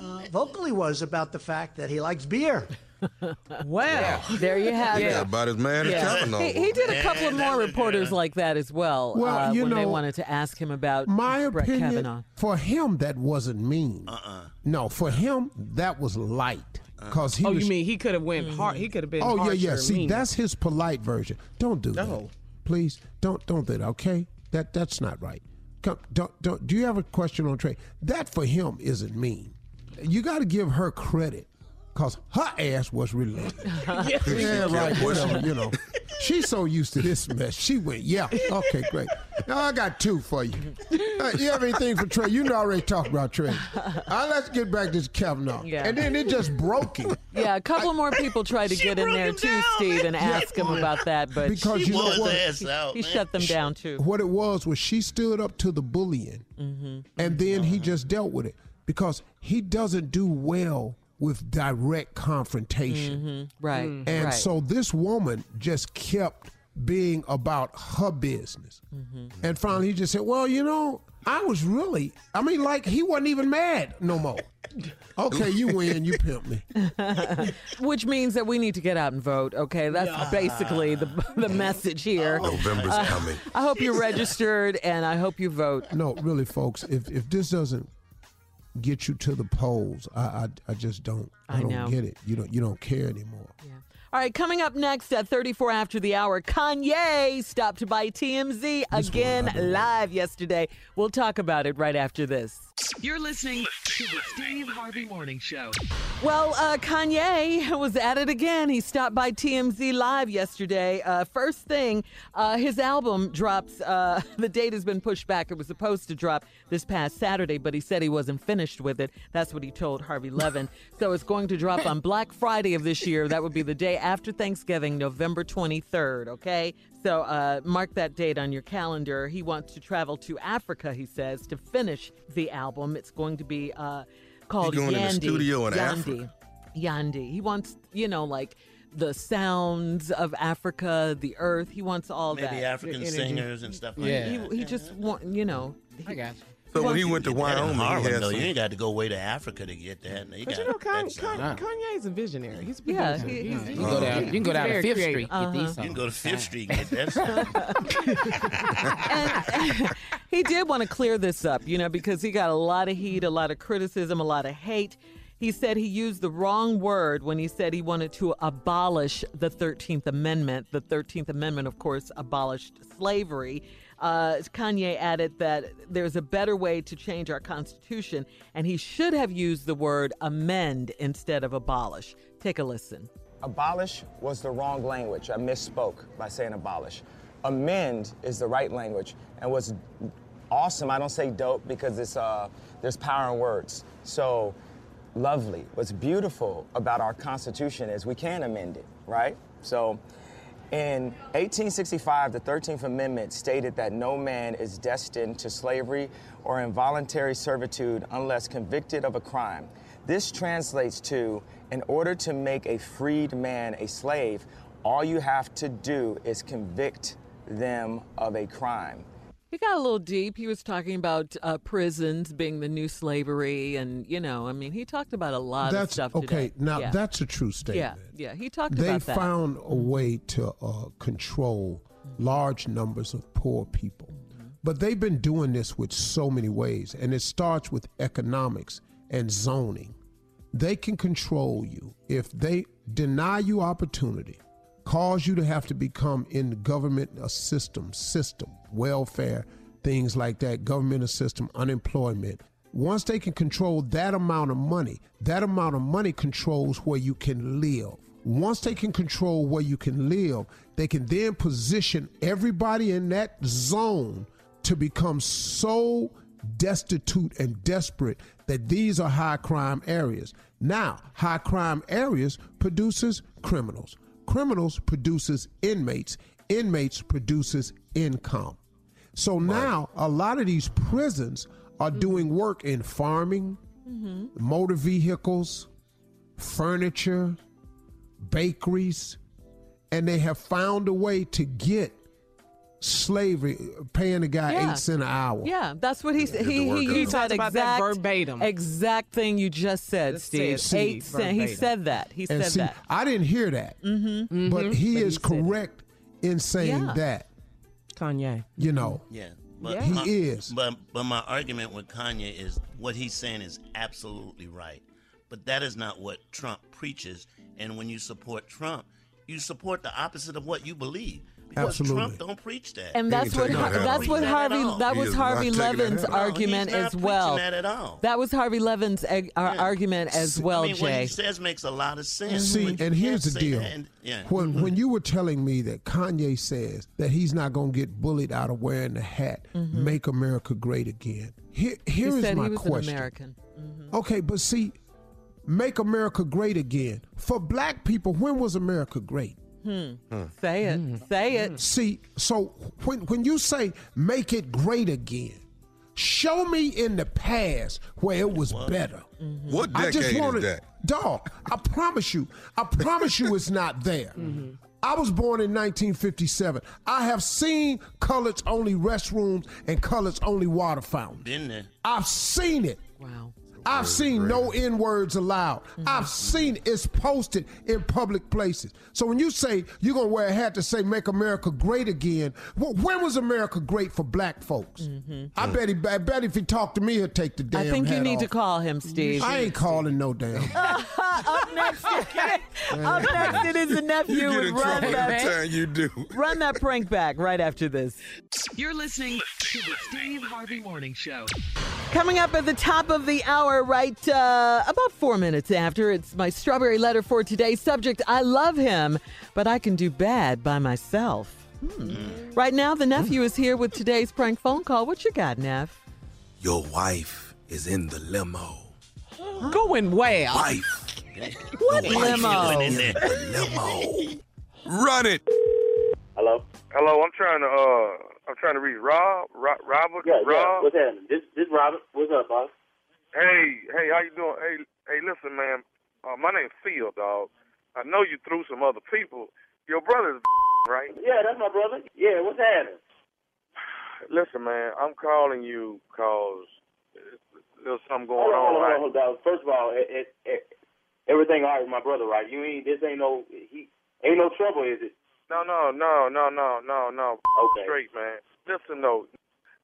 uh, vocal he was about the fact that he likes beer. Well, there you have Yeah, it. about as mad as Kavanaugh. He, he did a couple of more reporters like that as well. Well, uh, you when they wanted to ask him about My Brett opinion, Kavanaugh. for him, that wasn't mean. Uh-uh. No, for him, that was light. Cause he oh, was, you mean he could have went hard? He could have been. Oh yeah, yeah. See, meaner. that's his polite version. Don't do that, please. Don't don't do that. Okay, that that's not right. Come, don't don't. Do you have a question on trade? That for him isn't mean. You got to give her credit, cause her ass was relentless. Yes. yeah, right. You pushing know, you know, she's so used to this mess. She went, yeah, okay, great. Now I got two for you. Uh, you have anything for Trey? You know, I already talked about Trey. Uh, let's get back to Kavanaugh. Yeah. And then it just broke him. Yeah, a couple more people tried to get in there too, Steve, and ask him about that, but Because he, you know what? he shut them down too. What it was was she stood up to the bullying, Mm-hmm. and then he just dealt with it because he doesn't do well with direct confrontation. Mm-hmm. Right. And right. so this woman just kept being about her business. Mm-hmm. And finally he just said, Well, you know, I was really, I mean, like he wasn't even mad no more. Okay, you win, you pimp me. Which means that we need to get out and vote. Okay, that's basically the the message here. November's Uh, coming. I hope you're registered and I hope you vote. No, really, folks, if if this doesn't get you to the polls, I I, I just don't I, I don't know. get it. You don't you don't care anymore. All right, coming up next at 34 after the hour, Kanye stopped by TMZ again live yesterday. We'll talk about it right after this. You're listening to the Steve Harvey Morning Show. Well, uh, Kanye was at it again. He stopped by TMZ Live yesterday. Uh, first thing, uh, his album drops. Uh, the date has been pushed back. It was supposed to drop this past Saturday, but he said he wasn't finished with it. That's what he told Harvey Levin. so it's going to drop on Black Friday of this year. That would be the day after Thanksgiving, November 23rd, okay? So uh, mark that date on your calendar. He wants to travel to Africa, he says, to finish the album. It's going to be uh, called going in the Yandhi. studio in Yandhi. Africa? Yandhi. He wants, you know, like the sounds of Africa, the earth. He wants all Maybe that. African Energy. singers and stuff like He, that. he just want, you know. I got you. So when he went to Get that in Wyoming, Harlem, he had though. some. You ain't got to go way to Africa to get that. You But got you know, Kanye, that. Kanye, Kanye's a visionary. He's been Yeah, he- he's- he's- You can go down. You can go down to Fifth creative. Street. Get these You can go to Fifth Street and get that sound. And he did want to clear this up, you know, because he got a lot of heat, a lot of criticism, a lot of hate. He said he used the wrong word when he said he wanted to abolish the 13th Amendment. The 13th Amendment, of course, abolished slavery. Uh, Kanye added that there's a better way to change our Constitution, and he should have used the word amend instead of abolish. Take a listen. Abolish was the wrong language. I misspoke by saying abolish. Amend is the right language. And what's awesome, I don't say dope because it's uh, there's power in words. So lovely. What's beautiful about our Constitution is we can amend it, right? So in 1865, the 13th Amendment stated that no man is destined to slavery or involuntary servitude unless convicted of a crime. This translates to in order to make a freed man a slave, all you have to do is convict them of a crime. He got a little deep. He was talking about uh, prisons being the new slavery, and you know, I mean, he talked about a lot That's of stuff. okay. today. Now Yeah. that's a true statement. Yeah, yeah, he talked they about that. found a way to uh, control large numbers of poor people. But they've been doing this with so many ways, and it starts with economics and zoning. They can control you if they deny you opportunity, cause you to have to become in the government a system, system, welfare, things like that, governmental system, unemployment. Once they can control that amount of money, that amount of money controls where you can live. Once they can control where you can live, they can then position everybody in that zone to become so destitute and desperate that these are high crime areas. Now, high crime areas produces criminals. Criminals produces inmates. Inmates produces income. So now a lot of these prisons are mm-hmm. doing work in farming, mm-hmm. motor vehicles, furniture, bakeries, and they have found a way to get slavery, paying a guy Yeah. eight cent an hour. Yeah, that's what he said. He, he used He that talked about that verbatim. exact thing you just said, Just Steve. said Eight Steve cent. He said that. He and said see, that. I didn't hear that, Mm-hmm. but mm-hmm. he is correct in saying Yeah. that. Kanye. You know, Yeah. But he my- is. But but my argument with Kanye is what he's saying is absolutely right. But that is not what Trump preaches. And when you support Trump, you support the opposite of what you believe. Because Absolutely. Trump don't preach that. And that's what Har- that's what Harvey that was Harvey Levin's argument No, as well. that at all. That was Harvey Levin's ag- uh, argument as well, I mean, what Jay. he says makes a lot of sense. See, and here's the deal. and- yeah. When when you were telling me that Kanye says that he's not going to get bullied out of wearing the hat, "Make America Great Again." Here, here he is said my he was question. an American. Okay, but see, "Make America Great Again" for Black people. When was America great? Hmm. hmm. Say it. Say it. See, so when when you say "make it great again," show me in the past where it was better. Mm-hmm. What I just decade is wanted, that? Dog, I promise you, I promise you it's not there. Mm-hmm. I was born in 1957. I have seen colors only restrooms and colors only water fountains. Been there. I've seen it. Wow. I've seen no N words allowed. Mm-hmm. I've seen it's posted in public places. So when you say you're gonna wear a hat to say "Make America Great Again," well, when was America great for Black folks? Mm-hmm. I bet he, I bet if he talked to me, he'll take the damn. I think you hat need to call him, Steve. I ain't calling no damn. up next, up next, it is the nephew. You get with run that, time you do. run that prank back right after this. You're listening to the Steve Harvey Morning Show. Coming up at the top of the hour, right uh, about four minutes after, it's my strawberry letter for today's subject. I love him, but I can do bad by myself. Hmm. Right now, the nephew is here with today's prank phone call. What you got, Neff? Your wife is in the limo. Going well. Wife. What Your wife limo? is in the limo. Run it. Hello. Hello. I'm trying to uh, I'm trying to reach Rob. Rob Robert. Yeah, yeah. Rob. What's happening? This this Robert. What's up, boss? Hey, hey, how you doing? Hey, hey, listen, man. Uh, my name's Phil, dog. I know you through some other people. Your brother's right? Yeah, that's my brother. Yeah, what's happening? Listen, man. I'm calling you cause there's something going hold on, on. hold on, right? hold on, dog. First of all, it, it, it, everything all right with my brother, right? You ain't this ain't no he ain't no trouble, is it? No, no, no, no, no, no, no. Okay. Straight, man. Listen, though.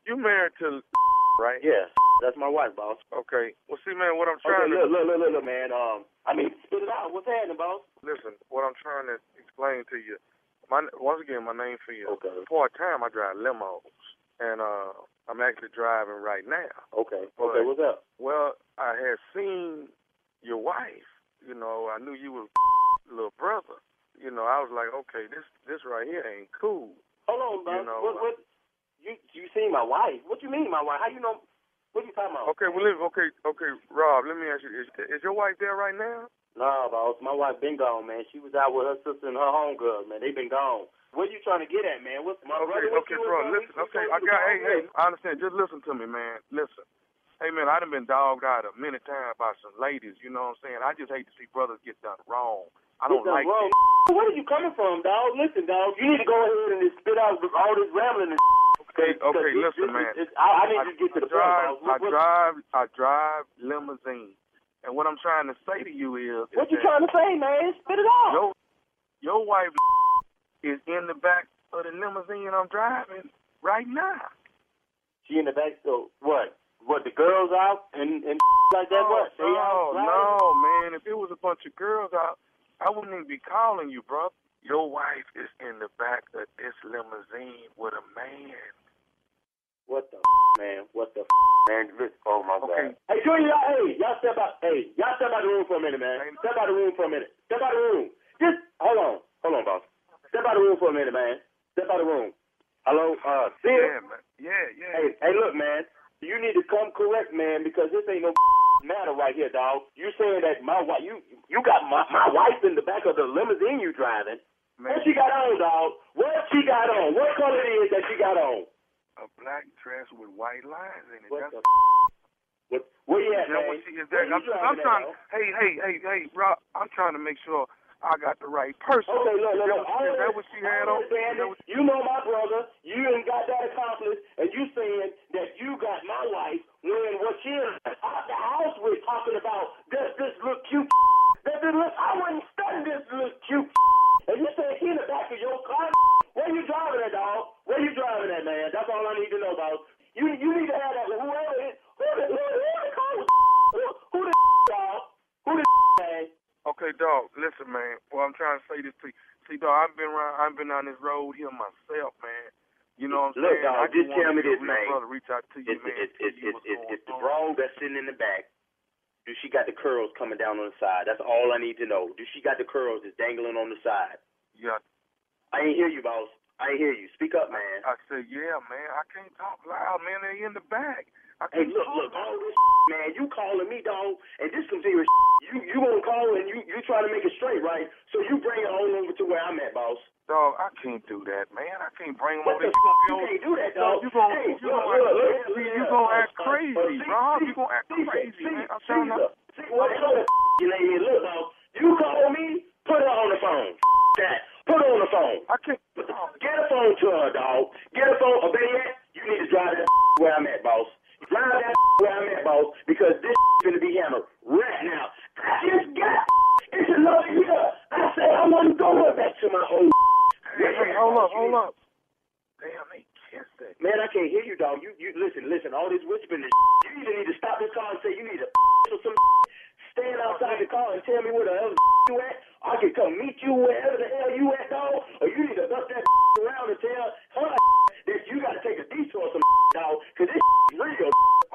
You married to right? Yeah. That's my wife, boss. Okay. Well, see, man, what I'm Okay, trying look, to look, look, look, look, man. Um, I mean, spit it out. What's happening, boss? listen. What I'm trying to explain to you. My once again, my name for you. Okay. Part time, I drive limos, and uh, I'm actually driving right now. Okay. But- okay, what's up? Well, I had seen your wife. You know, I knew you was little brother. You know, I was like, okay, this this right here ain't cool. Hold on, boss. You know, what, what? You you seen my wife? What you mean, my wife? How you know? What you talking about? Okay, well, let- okay, okay, Rob. Let me ask you: Is, is your wife there right now? No, Nah, boss. My wife been gone, man. She was out with her sister and her homegirl, man. They been gone. What are you trying to get at, man? What's my Okay, brother? what okay, bro. Listen, okay, I got. Hey, hey. I understand. Just listen to me, man. Listen. Hey, man, I done been dogged out a many times by some ladies. You know what I'm saying? I just hate to see brothers get done wrong. I don't like wrong. Where are you coming from, dog? Listen, dog. You need to go ahead and just spit out all this rambling. And Okay, okay, listen, this- man. I, I need I, to get to the drive, point, boss. What, I drive, I drive limousine, and what I'm trying to say to you is, what is you trying to say, man? Spit it out. Your your wife is in the back of the limousine I'm driving right now. She in the back. So what? What? The girls out and and like that? Oh, what? They no, no, man. If it was a bunch of girls out, I wouldn't even be calling you, bro. Your wife is in the back of this limousine with a man. What the man? What the f- man? Listen, oh my Okay. god. Hey, Junior, y'all, hey, y'all step out. Hey, y'all step out the room for a minute, man. Step out the room for a minute. Step out the room. Just hold on, hold on, boss. Step out the room for a minute, man. Step out the room. Hello, uh, see Yeah, man. Yeah, yeah. Hey, hey, look, man. You need to come correct, man, because this ain't no matter right here, dog. You saying that my wife, you you got my my wife in the back of the limousine you driving. What she got on, dog? What she got on? What color it is that she got on? A black dress with white lines in it. What That's the What, where you Is at, that man? she is that? I'm, I'm trying. Hey, hey, hey, hey, Rob. I'm trying to make sure I got the right person. Okay, look, look, look. Is that what she had on? You know my brother. You ain't got that accomplished, and you saying that you got my wife when what she is out the house we're talking about. Does this look cute? Does this look? I wouldn't study this look cute. And you say he in the back of your car. Where you driving at, dog? Where you driving at, man? That's all I need to know about. You you need to have that. Whoever is, who the who, who the call? Who, who the dog? Who the man? Okay, dog. Listen, man. Well, I'm trying to say this to you. See, dog, I've been around. I've been on this road here myself, man. You know what I'm Look, saying? dog, I just tell me this, man. Brother, reach out to you, It's, man. it's, it's, you it's, it's, it's the broad that's sitting in the back. Do she got the curls coming down on the side? That's all I need to know. Do she got the curls that's dangling on the side? Yeah. I ain't hear you, boss. I hear you. Speak up, man. I said, yeah, man. I can't talk loud, man. They in the back. I Hey, look, look, all this man, you calling me, dog, and this some serious You you gonna call and you you trying to make it straight, right? So you bring it on over to where I'm at, boss. Dog, I can't do that, man. I can't bring them over the. You gonna be can't do that, dog. You gonna Hey, you gonna look, look, act, look, you look, gonna act crazy, look, see, Rob. see, You gonna act see, crazy, see, man. I'm trying to. see, what the you lady look, dog. You call me, put her on the phone. That put her on the phone. I can't. Get a phone to her, dog. Get a phone. Or better yet, you need to drive that where I'm at, boss. Drive that where I'm at, boss, because this is gonna be handled right now. I just got it's another year. I said I wasn't going back to my old. Hey, hey, hold up, hold up. Damn, they kissed it. Man, I can't hear you, dog. You, you listen, listen. All this whispering, is you either need to stop this car and say you need to or some stand outside the car and tell me where the hell you at. I can come meet you wherever the hell you at, dog. Or you need to bust that around and tell her that you got to take a detour, some dog, because this is real.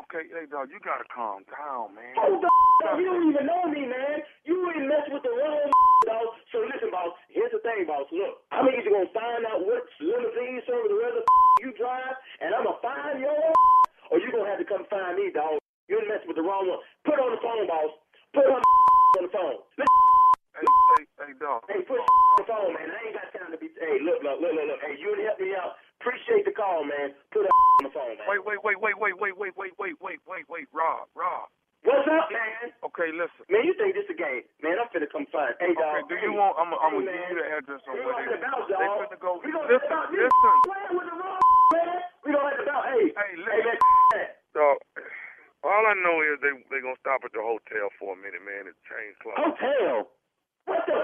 Okay, hey, dog, you gotta calm down, man. Hold the dog. You don't even know me, man. You ain't mess with the wrong dog. So listen, boss. Here's the thing, boss. Look, I'm either gonna find out what limousine service the other you drive, and I'm gonna find your or you gonna have to come find me, dog. You ain't mess with the wrong one. Put on the phone, boss. Put her on the phone. Hey, hey, hey, dog. Hey, put on the phone, man. I ain't got time to be. Hey, look, look, look, look, look. Hey, you help me out. Appreciate the call, man. Put her on the phone, man. Wait, wait, wait, wait, wait, wait, wait, wait, wait, wait, wait, wait, Rob, Rob. What's up, man? Okay, listen. Man, you think this a game? Man, I'm finna come find. Hey, Okay, dog. do hey, you want? I'm, I'm hey, gonna give you the address on where they. They finna go. We gonna Listen, listen. Playing with the wrong man. We gonna to bounce. Hey, Hey, hey, man. Dog, all I know is they they gonna stop at the hotel for a minute, man, and change clothes. Hotel. What the?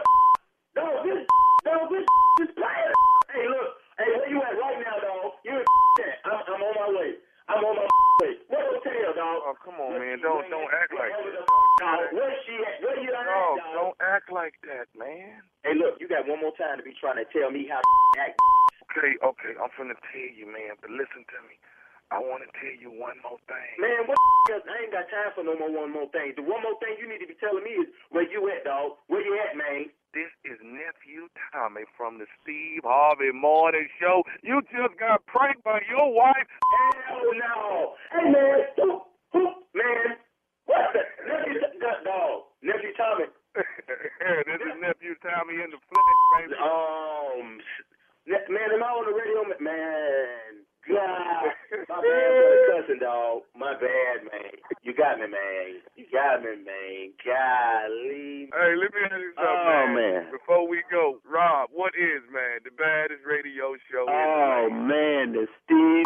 Dog, this, dog, this is playing. Hey, look. Hey, where you at right now, dog? You in at? I'm, I'm on my way. I'm on my way. What hotel, dog. Oh, come on, man. Don't don't act like that. Dog, where's she at? Where you at, Dog, dog? don't act like that, man. Hey, look, you got one more time to be trying to tell me how to act. Okay, okay, I'm finna tell you, man, but listen to me. I want to tell you one more thing. Man, what the I ain't got time for no more one more thing. The one more thing you need to be telling me is where you at, dog. Where you at, man? This is nephew Tommy from the Steve Harvey Morning Show. You just got pranked by your wife. Hell no. Hey, man, who, who, man, what the, nephew, dog, nephew Tommy. this is nephew Tommy in the flesh, baby. Um, man, am I on the radio? Man, God, my bad for the cussing, dog. My bad, man. You got me, man. You got me, man. Golly. Hey, let me ask you something, Oh, man. man. Before we go, Rob, what is, man, the baddest radio show? Oh in man, the Steve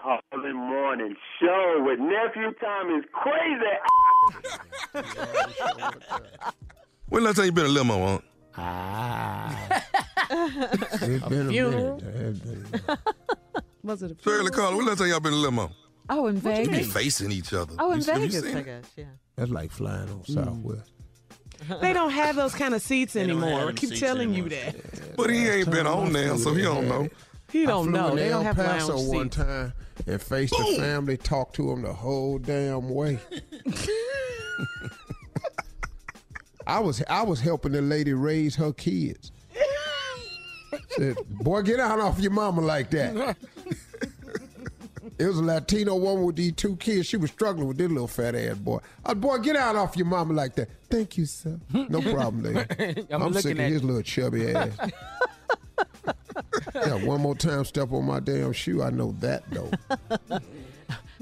Harvey Morning Show with nephew Tom is crazy. When last time you been a limo, huh? Ah. It's been a funeral? minute. Was it a Shirley Carter, when last time y'all been in a limo? Oh, in Vegas. You be Vegas. facing each other. Oh, in You- Vegas, I guess. Yeah. That's like flying on mm. Southwest. They don't have those kind of seats anymore. I keep seats telling you anymore. that. But he ain't been on there, so he don't know. He don't flew know. in They El don't have Paso lounge one seats. time and faced the family, talked to them the whole damn way. I was I was helping the lady raise her kids. Said, boy, get out off your mama like that. It was a Latino woman with these two kids. She was struggling with this little fat ass boy. I said, boy, get out off your mama like that. Thank you, sir. No problem, lady. I'm I'm, looking sick of at his you. little chubby ass. yeah, one more time step on my damn shoe. I know that though.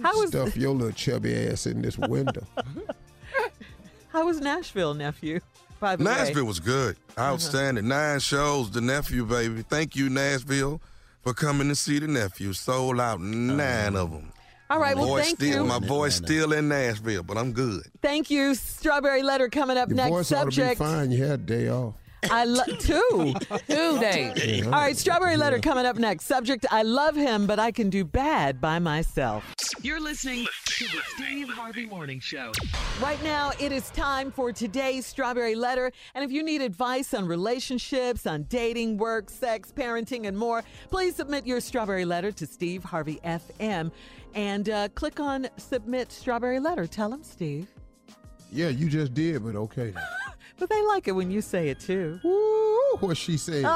How was Stuff your little chubby ass in this window. how was Nashville, nephew? By the way. Nashville was good. Uh-huh. Outstanding. Nine shows, the nephew, baby. Thank you, Nashville, for coming to see the nephew. Sold out nine of them. All right, well, thank still, you. My voice still in Nashville, but I'm good. Thank you. Strawberry letter coming up Your next. voice ought to be Subject. fine. You had a day off. I love two. Two days. All right, strawberry letter coming up next. Subject: I love him, but I can do bad by myself. You're listening to the Steve Harvey Morning Show. Right now, it is time for today's strawberry letter. And if you need advice on relationships, on dating, work, sex, parenting, and more, please submit your strawberry letter to Steve Harvey FM and uh, click on submit strawberry letter. Tell him, Steve. Yeah, you just did, but okay. But they like it when you say it too. Woo, what she said.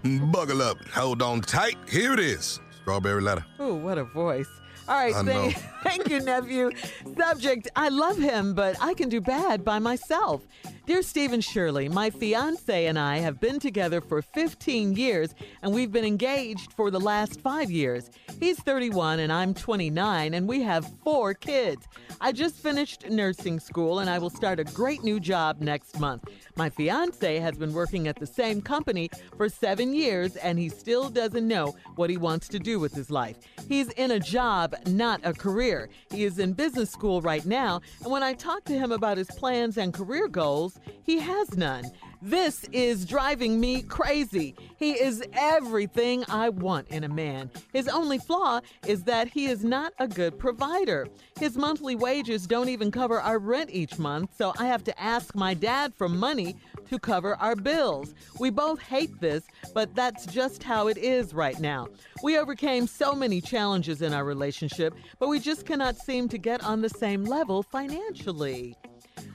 Buckle up. Hold on tight. Here it is. Strawberry letter. Ooh, what a voice. All right, I thank, thank you, nephew. Subject I love him, but I can do bad by myself. Dear Stephen Shirley, my fiance and I have been together for 15 years, and we've been engaged for the last five years. He's 31 and I'm 29, and we have four kids. I just finished nursing school, and I will start a great new job next month. My fiance has been working at the same company for seven years, and he still doesn't know what he wants to do with his life. He's in a job, not a career. He is in business school right now, and when I talk to him about his plans and career goals, he has none. This is driving me crazy. He is everything I want in a man. His only flaw is that he is not a good provider. His monthly wages don't even cover our rent each month, so I have to ask my dad for money to cover our bills. We both hate this, but that's just how it is right now. We overcame so many challenges in our relationship, but we just cannot seem to get on the same level financially.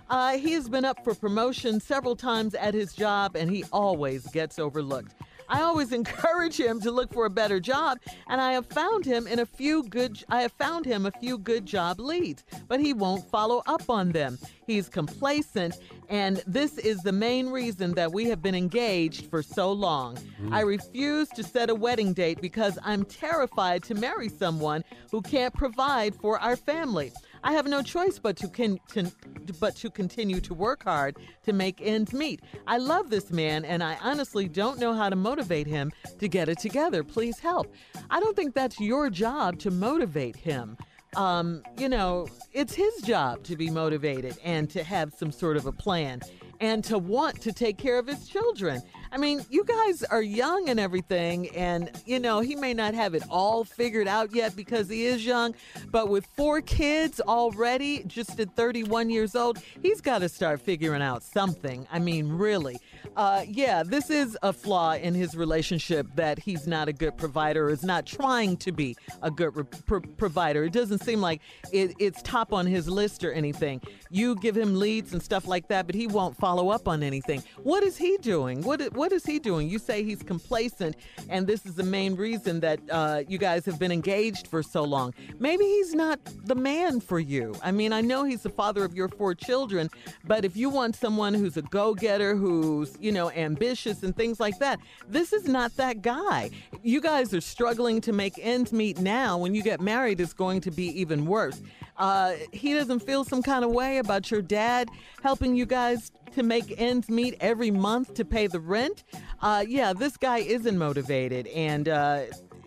Uh, he has been up for promotion several times at his job, and he always gets overlooked. I always encourage him to look for a better job, and I have found him in a few good. I have found him a few good job leads, but he won't follow up on them. He's complacent, and this is the main reason that we have been engaged for so long. I refuse to set a wedding date because I'm terrified to marry someone who can't provide for our family. I have no choice but to con- to- but to continue to work hard to make ends meet. I love this man and I honestly don't know how to motivate him to get it together. Please help. I don't think that's your job to motivate him. Um, you know, it's his job to be motivated and to have some sort of a plan and to want to take care of his children. I mean, you guys are young and everything, and you know, he may not have it all figured out yet because he is young, but with four kids already, just at 31 years old, he's got to start figuring out something. I mean, really. Uh, yeah, this is a flaw in his relationship that he's not a good provider is not trying to be a good re- pro- provider. It doesn't seem like it, it's top on his list or anything. You give him leads and stuff like that, but he won't follow up on anything. What is he doing? What what is he doing? You say he's complacent, and this is the main reason that uh, you guys have been engaged for so long. Maybe he's not the man for you. I mean, I know he's the father of your four children, but if you want someone who's a go-getter, who's you know ambitious and things like that, this is not that guy. You guys are struggling to make ends meet now. When you get married, it's going to be even worse. Uh, he doesn't feel some kind of way about your dad helping you guys to make ends meet every month to pay the rent. Uh, yeah, this guy isn't motivated, and uh,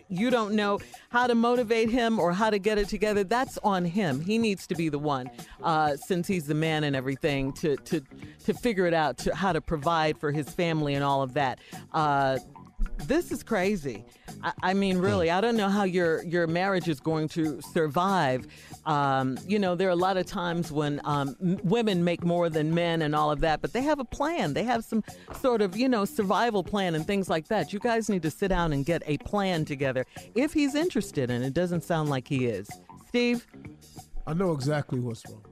you don't know how to motivate him or how to get it together. That's on him. He needs to be the one, uh, since he's the man and everything, to to to figure it out, to how to provide for his family and all of that. Uh, this is crazy. I, I mean, really, I don't know how your your marriage is going to survive. Um, you know, there are a lot of times when um, women make more than men and all of that, but they have a plan. They have some sort of you know survival plan and things like that. You guys need to sit down and get a plan together if he's interested, and it doesn't sound like he is. Steve, I know exactly what's wrong.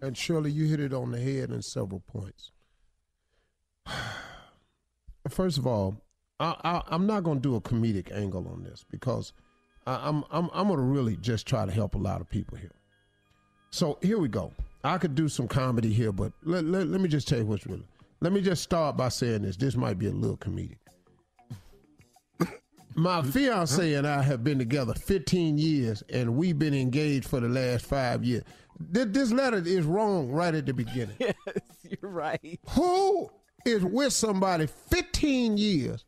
And Shirley, you hit it on the head in several points. First of all, I, I'm not going to do a comedic angle on this because I'm, I'm, I'm going to really just try to help a lot of people here. So here we go. I could do some comedy here, but let, let, let me just tell you what's really. Let me just start by saying this. This might be a little comedic. My fiance and I have been together 15 years, and we've been engaged for the last five years. Th- This letter is wrong right at the beginning. yes, you're right. Who is with somebody 15 years,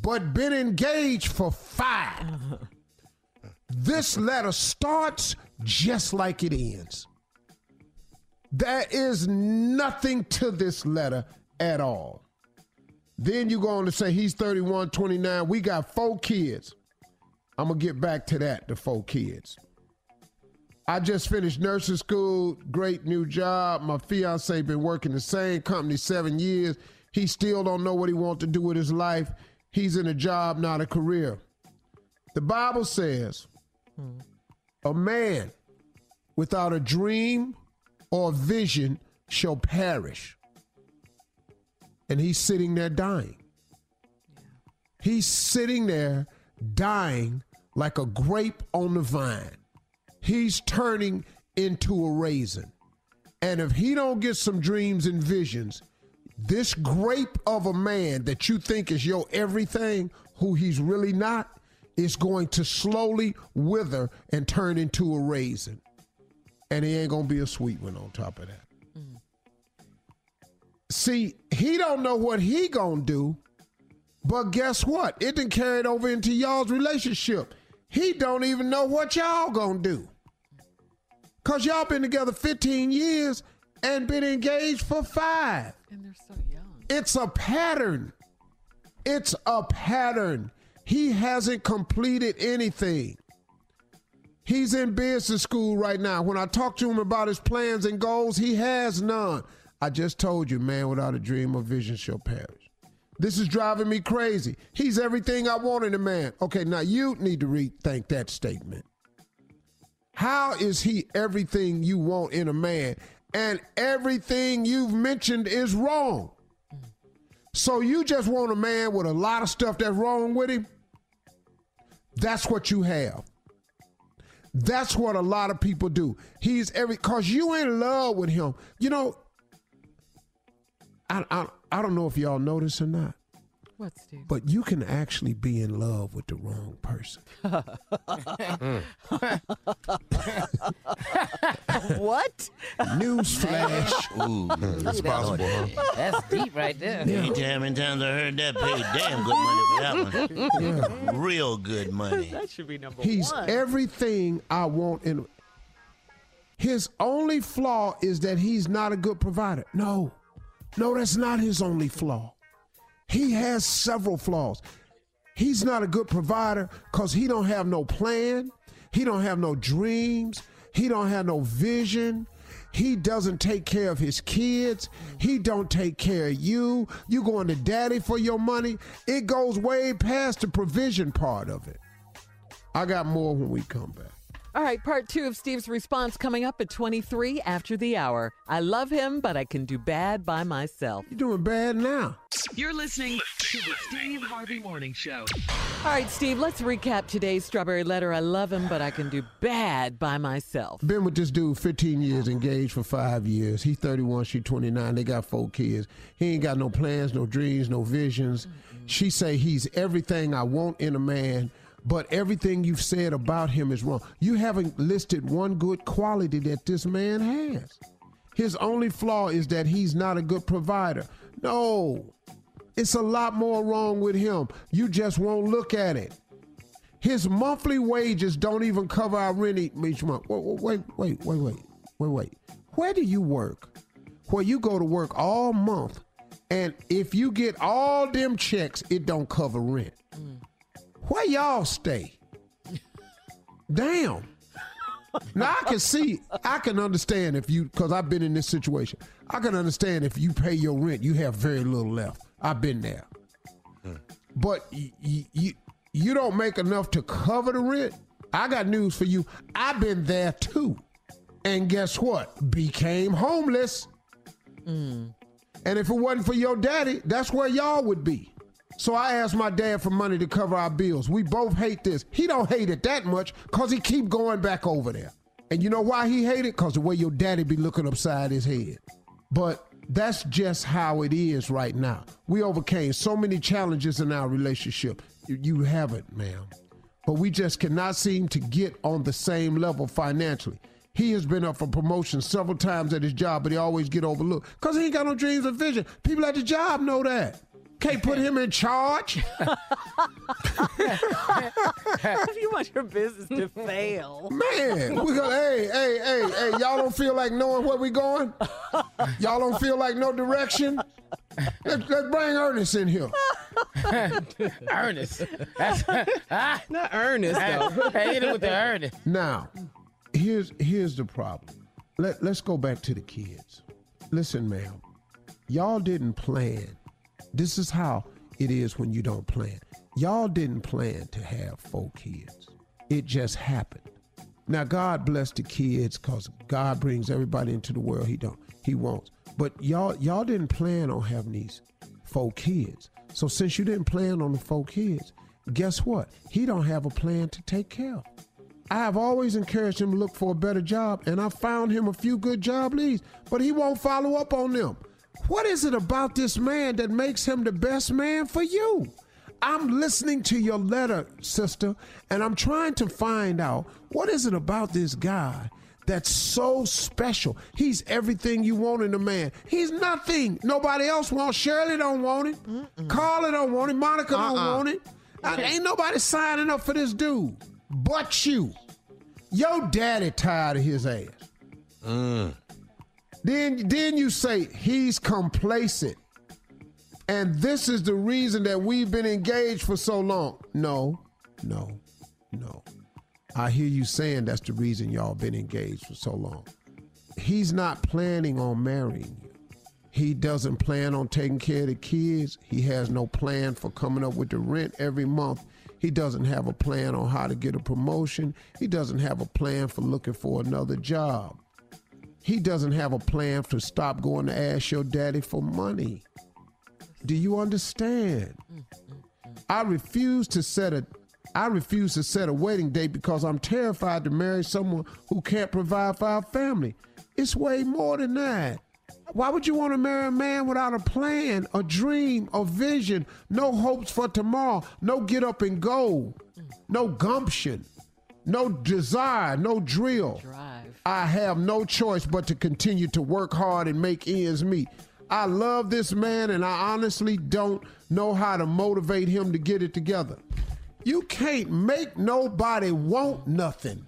but been engaged for five? This letter starts just like it ends. There is nothing to this letter at all. Then you go on to say he's 31, 29. We got four kids. I'm going to get back to that, the four kids. I just finished nursing school, great new job. My fiance been working the same company seven years. He still don't know what he wants to do with his life. He's in a job, not a career. The Bible says a man without a dream or vision shall perish. And he's sitting there dying. He's sitting there dying like a grape on the vine. He's turning into a raisin. And if he don't get some dreams and visions, this grape of a man that you think is your everything, who he's really not, is going to slowly wither and turn into a raisin. And he ain't gonna be a sweet one on top of that. See, he don't know what he gonna do, but guess what? It done carried over into y'all's relationship. He don't even know what y'all gonna do. Cause y'all been together 15 years and been engaged for five. And they're so young. It's a pattern. It's a pattern. He hasn't completed anything. He's in business school right now. When I talk to him about his plans and goals, he has none. I just told you, man without a dream or vision shall perish. This is driving me crazy. He's everything I want in a man. Okay, now you need to rethink that statement. How is he everything you want in a man? And everything you've mentioned is wrong. So you just want a man with a lot of stuff that's wrong with him? That's what you have. That's what a lot of people do. He's every cause you in love with him. You know, I I, I don't know if y'all notice or not. What, Steve? But you can actually be in love with the wrong person. what? Newsflash. Ooh, That's possible, huh? That's deep right there. Anytime and times I heard that, paid damn good money for that one. Real good money. That should be number He's one. He's everything I want in his only flaw is that he's not a good provider. No. No, that's not his only flaw. He has several flaws. He's not a good provider because he don't have no plan. He don't have no dreams. He don't have no vision. He doesn't take care of his kids. He don't take care of you. You going to daddy for your money. It goes way past the provision part of it. I got more when we come back. All right, part two of Steve's response coming up at 23 after the hour. I love him, but I can do bad by myself. You're doing bad now. You're listening to the Steve Harvey Morning Show. All right, Steve, let's recap today's strawberry letter. I love him, but I can do bad by myself. Been with this dude 15 years, engaged for five years. He's 31, she 29. They got four kids. He ain't got no plans, no dreams, no visions. She say he's everything I want in a man, but everything you've said about him is wrong. You haven't listed one good quality that this man has. His only flaw is that he's not a good provider. No, it's a lot more wrong with him. You just won't look at it. His monthly wages don't even cover our rent each month. Wait, wait, wait, wait, wait, wait, wait. Where do you work? Where you go to work all month, and if you get all them checks, it don't cover rent. Where y'all stay? Damn. Now I can see, I can understand if you, because I've been in this situation. I can understand if you pay your rent, you have very little left. I've been there. But you, you, you don't make enough to cover the rent. I got news for you. I've been there too. And guess what? Became homeless. Mm. And if it wasn't for your daddy, that's where y'all would be. So I asked my dad for money to cover our bills. We both hate this. He don't hate it that much because he keep going back over there. And you know why he hate it? Because the way your daddy be looking upside his head. But that's just how it is right now. We overcame so many challenges in our relationship. You, haven't, ma'am. But we just cannot seem to get on the same level financially. He has been up for promotion several times at his job, but he always get overlooked because he ain't got no dreams or vision. People at the job know that. Can't put him in charge. if you want your business to fail. Man, we go, hey, hey, hey, hey, y'all don't feel like knowing where we going? Y'all don't feel like no direction? Let's, let's bring Ernest in here. Ernest. That's, ah, Not Ernest, though. Hit it with the Ernest. Now, here's here's the problem. Let, let's go back to the kids. Listen, ma'am, y'all didn't plan. This is how it is when you don't plan. Y'all didn't plan to have four kids. It just happened. Now God bless the kids because God brings everybody into the world he don't he wants. But y'all y'all didn't plan on having these four kids. So since you didn't plan on the four kids, guess what? He don't have a plan to take care of. I have always encouraged him to look for a better job, and I found him a few good job leads, but he won't follow up on them. What is it about this man that makes him the best man for you? I'm listening to your letter, sister, and I'm trying to find out what is it about this guy that's so special. He's everything you want in a man. He's nothing. Nobody else wants. Shirley don't want him. Carla don't want him. Monica don't Uh-uh. want him. And ain't nobody signing up for this dude but you. Your daddy tired of his ass. Uh. Then, then you say he's complacent. And this is the reason that we've been engaged for so long. No, no, no. I hear you saying that's the reason y'all been engaged for so long. He's not planning on marrying you. He doesn't plan on taking care of the kids. He has no plan for coming up with the rent every month. He doesn't have a plan on how to get a promotion. He doesn't have a plan for looking for another job. He doesn't have a plan to stop going to ask your daddy for money. Do you understand? I refuse to set a I refuse to set a wedding date because I'm terrified to marry someone who can't provide for our family. It's way more than that. Why would you want to marry a man without a plan, a dream, a vision, no hopes for tomorrow, no get up and go, no gumption, no desire, no drill? I have no choice but to continue to work hard and make ends meet. I love this man and I honestly don't know how to motivate him to get it together. You can't make nobody want nothing.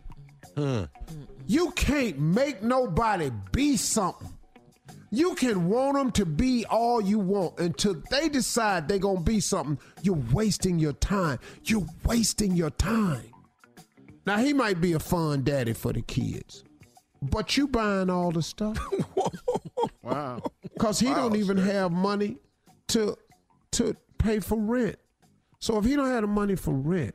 You can't make nobody be something. You can want them to be all you want until they decide they're going to be something. You're wasting your time. You're wasting your time. Now, he might be a fun daddy for the kids, but you buying all the stuff. wow. Because he don't even have money to to pay for rent. So if he don't have the money for rent,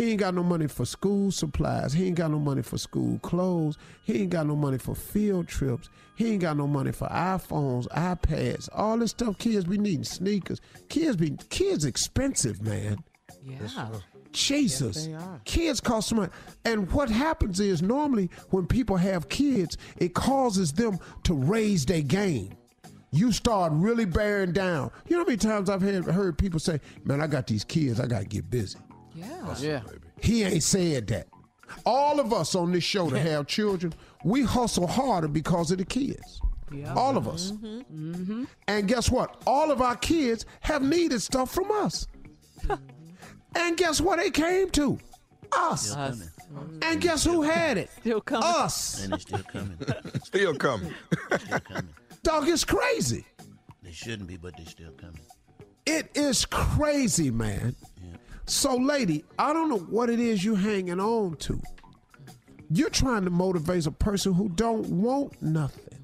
he ain't got no money for school supplies. He ain't got no money for school clothes. He ain't got no money for field trips. He ain't got no money for iPhones, iPads, all this stuff kids be needing, sneakers. Kids be kids expensive, man. Yeah. Jesus. Yes, they are. Kids cost so much. And what happens is normally when people have kids, it causes them to raise their game. You start really bearing down. You know how many times I've had, heard people say, Man, I got these kids, I got to get busy. Yeah. Yeah. He ain't said that. All of us on this show that have children, we hustle harder because of the kids. Yeah. All of us. Mm-hmm. And guess what? All of our kids have needed stuff from us. And guess what they came to? Us. And guess who had it? Still coming. Us. And it's still coming. Still coming. still coming. Dog, it's crazy. They shouldn't be, but they're still coming. It is crazy, man. So, lady, I don't know what it is you're hanging on to. You're trying to motivate a person who don't want nothing.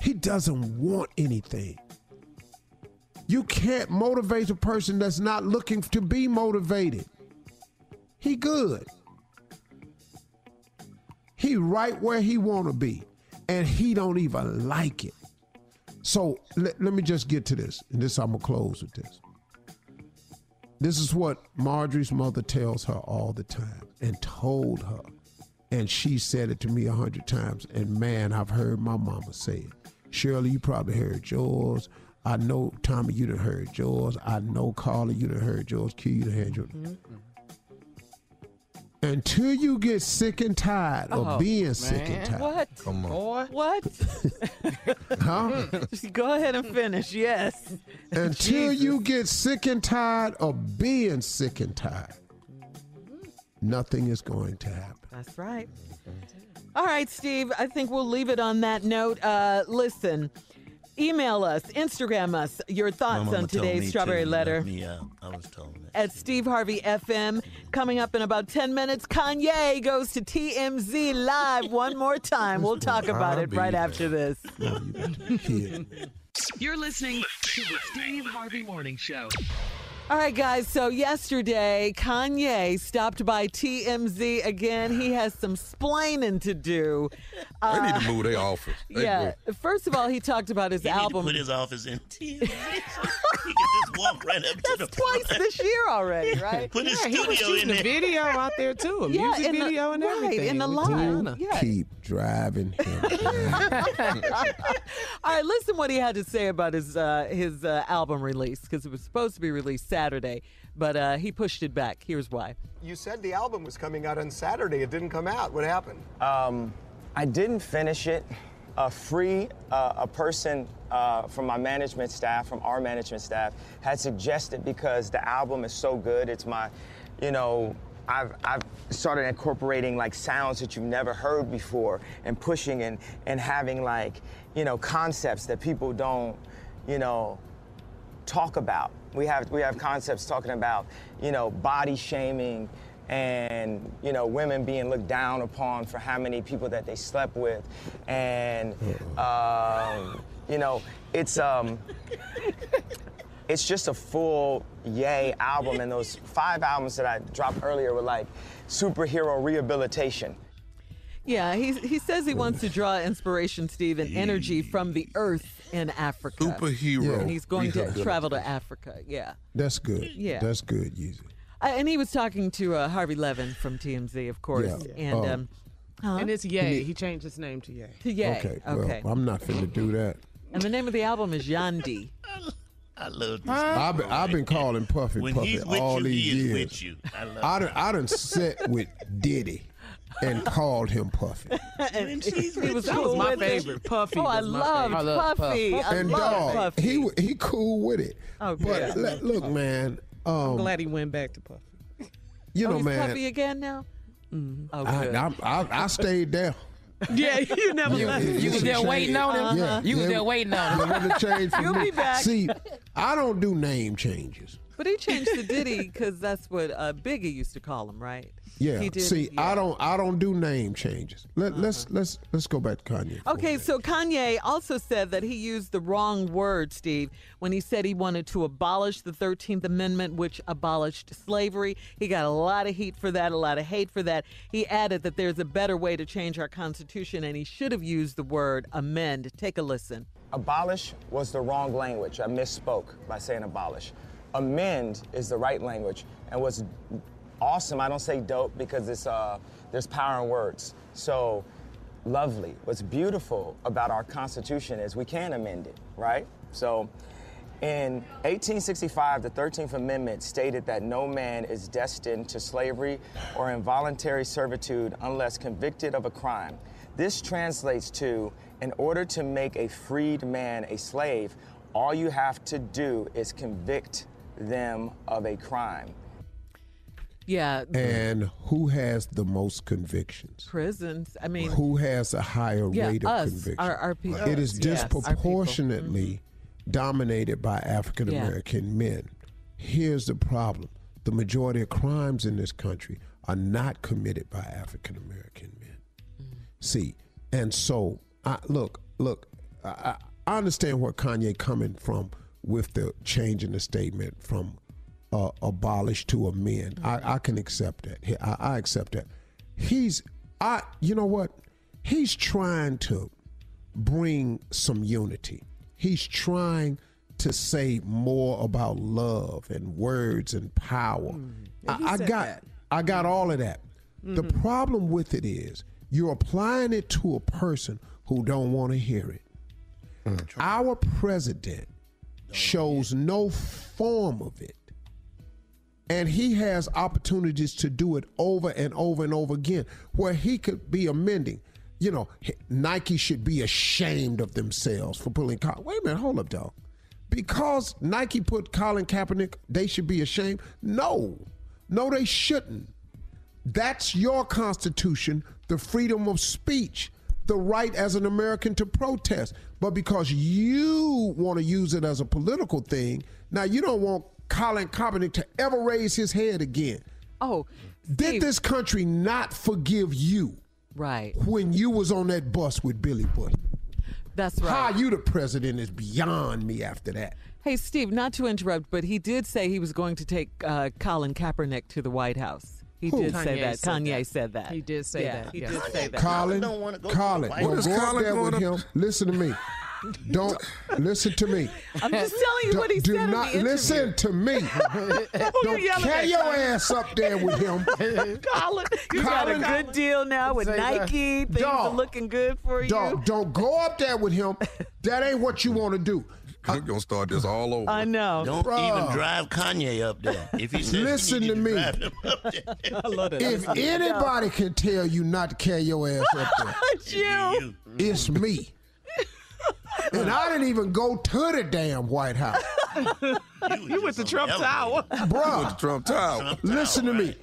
He doesn't want anything. You can't motivate a person that's not looking to be motivated. He good. He right where he want to be, and he don't even like it. So let, let me just get to this, and this I'm gonna close with this. This is what Marjorie's mother tells her all the time, and told her, and she said it to me a hundred times. And man, I've heard my mama say it. Shirley, you probably heard yours. I know Tommy, you done heard yours. I know Carla, you done heard yours. Q, you done heard yours. Mm-hmm. Mm-hmm. Until you get sick and tired of Oh, being sick and tired. What? Come on. What? Huh? Just go ahead and finish. Yes. Until you get sick and tired of being sick and tired, mm-hmm. nothing is going to happen. That's right. All right, Steve. I think we'll leave it on that note. Uh, listen, email us, Instagram us your thoughts mama on today's Strawberry let Letter Me out. I was told that. at Steve Harvey FM. Coming up in about 10 minutes, Kanye goes to TMZ Live one more time. We'll talk about it right after this. You're listening to the Steve Harvey Morning Show. All right, guys. So yesterday, Kanye stopped by TMZ again. He has some splaining to do. They need Uh, to move their office. They yeah. First of all, he talked about his He need to album. put his office in TMZ. so he can just walk right up to the Twice this year already, right? Put his Yeah, he was studio in shooting a there. video out there too, a Yeah, music in the- video and right, everything. in the with live. Tiana. Yeah. Keep driving him. All right, listen what he had to say about his uh, his uh, album release because it was supposed to be released Saturday, but uh, he pushed it back. Here's why. You said the album was coming out on Saturday. It didn't come out. What happened? Um, I didn't finish it. A free, uh, a person uh, from my management staff, from our management staff, had suggested because the album is so good. It's my, you know, I've, I've started incorporating like sounds that you've never heard before and pushing and, and having like, you know, concepts that people don't, you know, talk about. We have we have concepts talking about you know body shaming and you know women being looked down upon for how many people that they slept with, and um, you know it's um it's just a full yay album, and those five albums that I dropped earlier were like superhero rehabilitation. Yeah, he he says he wants to draw inspiration, Steve, and energy from the earth in Africa. Superhero And he's going to rehabilitation. travel to Africa. Yeah. That's good. Yeah. That's good, Yeezy. Uh, and he was talking to uh, Harvey Levin from TMZ, of course. Yeah. And Oh. um, huh? And it's Ye. He changed his name to Ye. to Ye. Okay. Okay. Well, I'm not finna do that. And the name of the album is Yandhi. I love this. I've been, I've been calling Puffy When Puffy he's with all you, these he is years. with you. I love I done, I done sat with Diddy and called him Puffy. and he was cool was my with it. favorite. Puffy Oh, I loved favorite. I love Puffy. Puff. I and love dog, Puffy. he he cool with it. Oh, but good. le- look, man, I'm um, glad he went back to Puffy. you oh, know, he's man, Puffy again now? Oh, I, good. I, I, I stayed there. Yeah, you never You, left. you was there waiting on him. Yeah, you was yeah. there waiting on him. Yeah, when it changed for You'll be back. See, I don't do name changes. But he changed the Diddy because that's what uh, Biggie used to call him, right? Yeah. He did, See, yeah. Uh-huh. I don't I don't do name changes. Let, Let's let's let's go back to Kanye. Okay, so Kanye also said that he used the wrong word, Steve, when he said he wanted to abolish the 13th Amendment, which abolished slavery. He got a lot of heat for that, a lot of hate for that. He added that there's a better way to change our Constitution, and he should have used the word amend. Take a listen. Abolish was the wrong language. I misspoke by saying abolish. Amend is the right language. And what's awesome, I don't say dope because it's uh, there's power in words. So lovely. What's beautiful about our Constitution is we can amend it, right? So in 1865, the 13th Amendment stated that no man is destined to slavery or involuntary servitude unless convicted of a crime. This translates to in order to make a freed man a slave, all you have to do is convict them of a crime. Yeah, And who has the most convictions? prisons. I mean, Who has a higher Yeah, rate of us, conviction? our- our people. It is Yes, our people. disproportionately mm-hmm. dominated by African American men. Here's the problem: the majority of crimes in this country are not committed by African American men. Mm. See, and so I look, look. I, I I understand where Kanye coming from with the change in the statement from uh, abolish to amend. I, mm-hmm. I can accept that. I, I accept that. He's I. You know what? He's trying to bring some unity. He's trying to say more about love and words and power. Mm-hmm. Yeah, he I, I got that. I got mm-hmm. all of that. The problem with it is you're applying it to a person who don't want to hear it. Mm. Our president shows no form of it. And he has opportunities to do it over and over and over again where he could be amending. You know, Nike should be ashamed of themselves for pulling Colin. Wait a minute, hold up, dog. Because Nike put Colin Kaepernick, they should be ashamed? No. No, they shouldn't. That's your constitution, the freedom of speech, the right as an American to protest. But because you want to use it as a political thing, now you don't want Colin Kaepernick to ever raise his head again. Oh, did this country not forgive you? Right. When you was on that bus with Billy Bush. That's right. How you the president is beyond me after that. Hey, Steve, not to interrupt, but he did say he was going to take uh, Colin Kaepernick to the White House. He Who? did say that. said Kanye that. said that. He did say Yeah, that, He yes. did say that. Colin, don't wanna go to Colin, the don't House. go What is up Colin there with going him. Listen to me. Don't listen to me. I'm just telling you Do- what he do said in not the interview. listen to me. don't yelling carry at, your Colin? ass up there with him. Colin, you got a Colin- good deal now with Say that. Nike. Things are Dog. looking good for you. Don't, don't go up there with him. That ain't what you want to do. We're gonna start this all over. I know. Don't Bruh. even drive Kanye up there. If he says Listen you to me. drive him up there. I love that. If anybody can tell you not to carry your ass up there, It's you. it's me. And I didn't even go to the damn White House. You went to Trump Tower. Bruh. With the Trump Tower. Listen to me.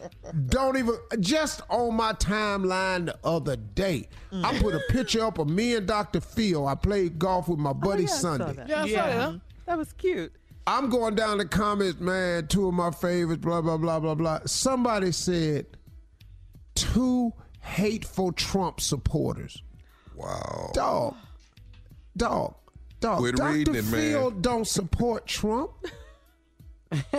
Don't even just on my timeline the other day. I put a picture up of me and Dr. Phil. I played golf with my oh, buddy Oh, yeah, I saw Sunday. that. Yeah, I saw that. That was cute. I'm going down the comments, man. Two of my favorites, blah blah blah blah blah. Somebody said two hateful Trump supporters. Wow. Dog, dog, dog. Quit Dr. reading it, man. Phil don't support Trump.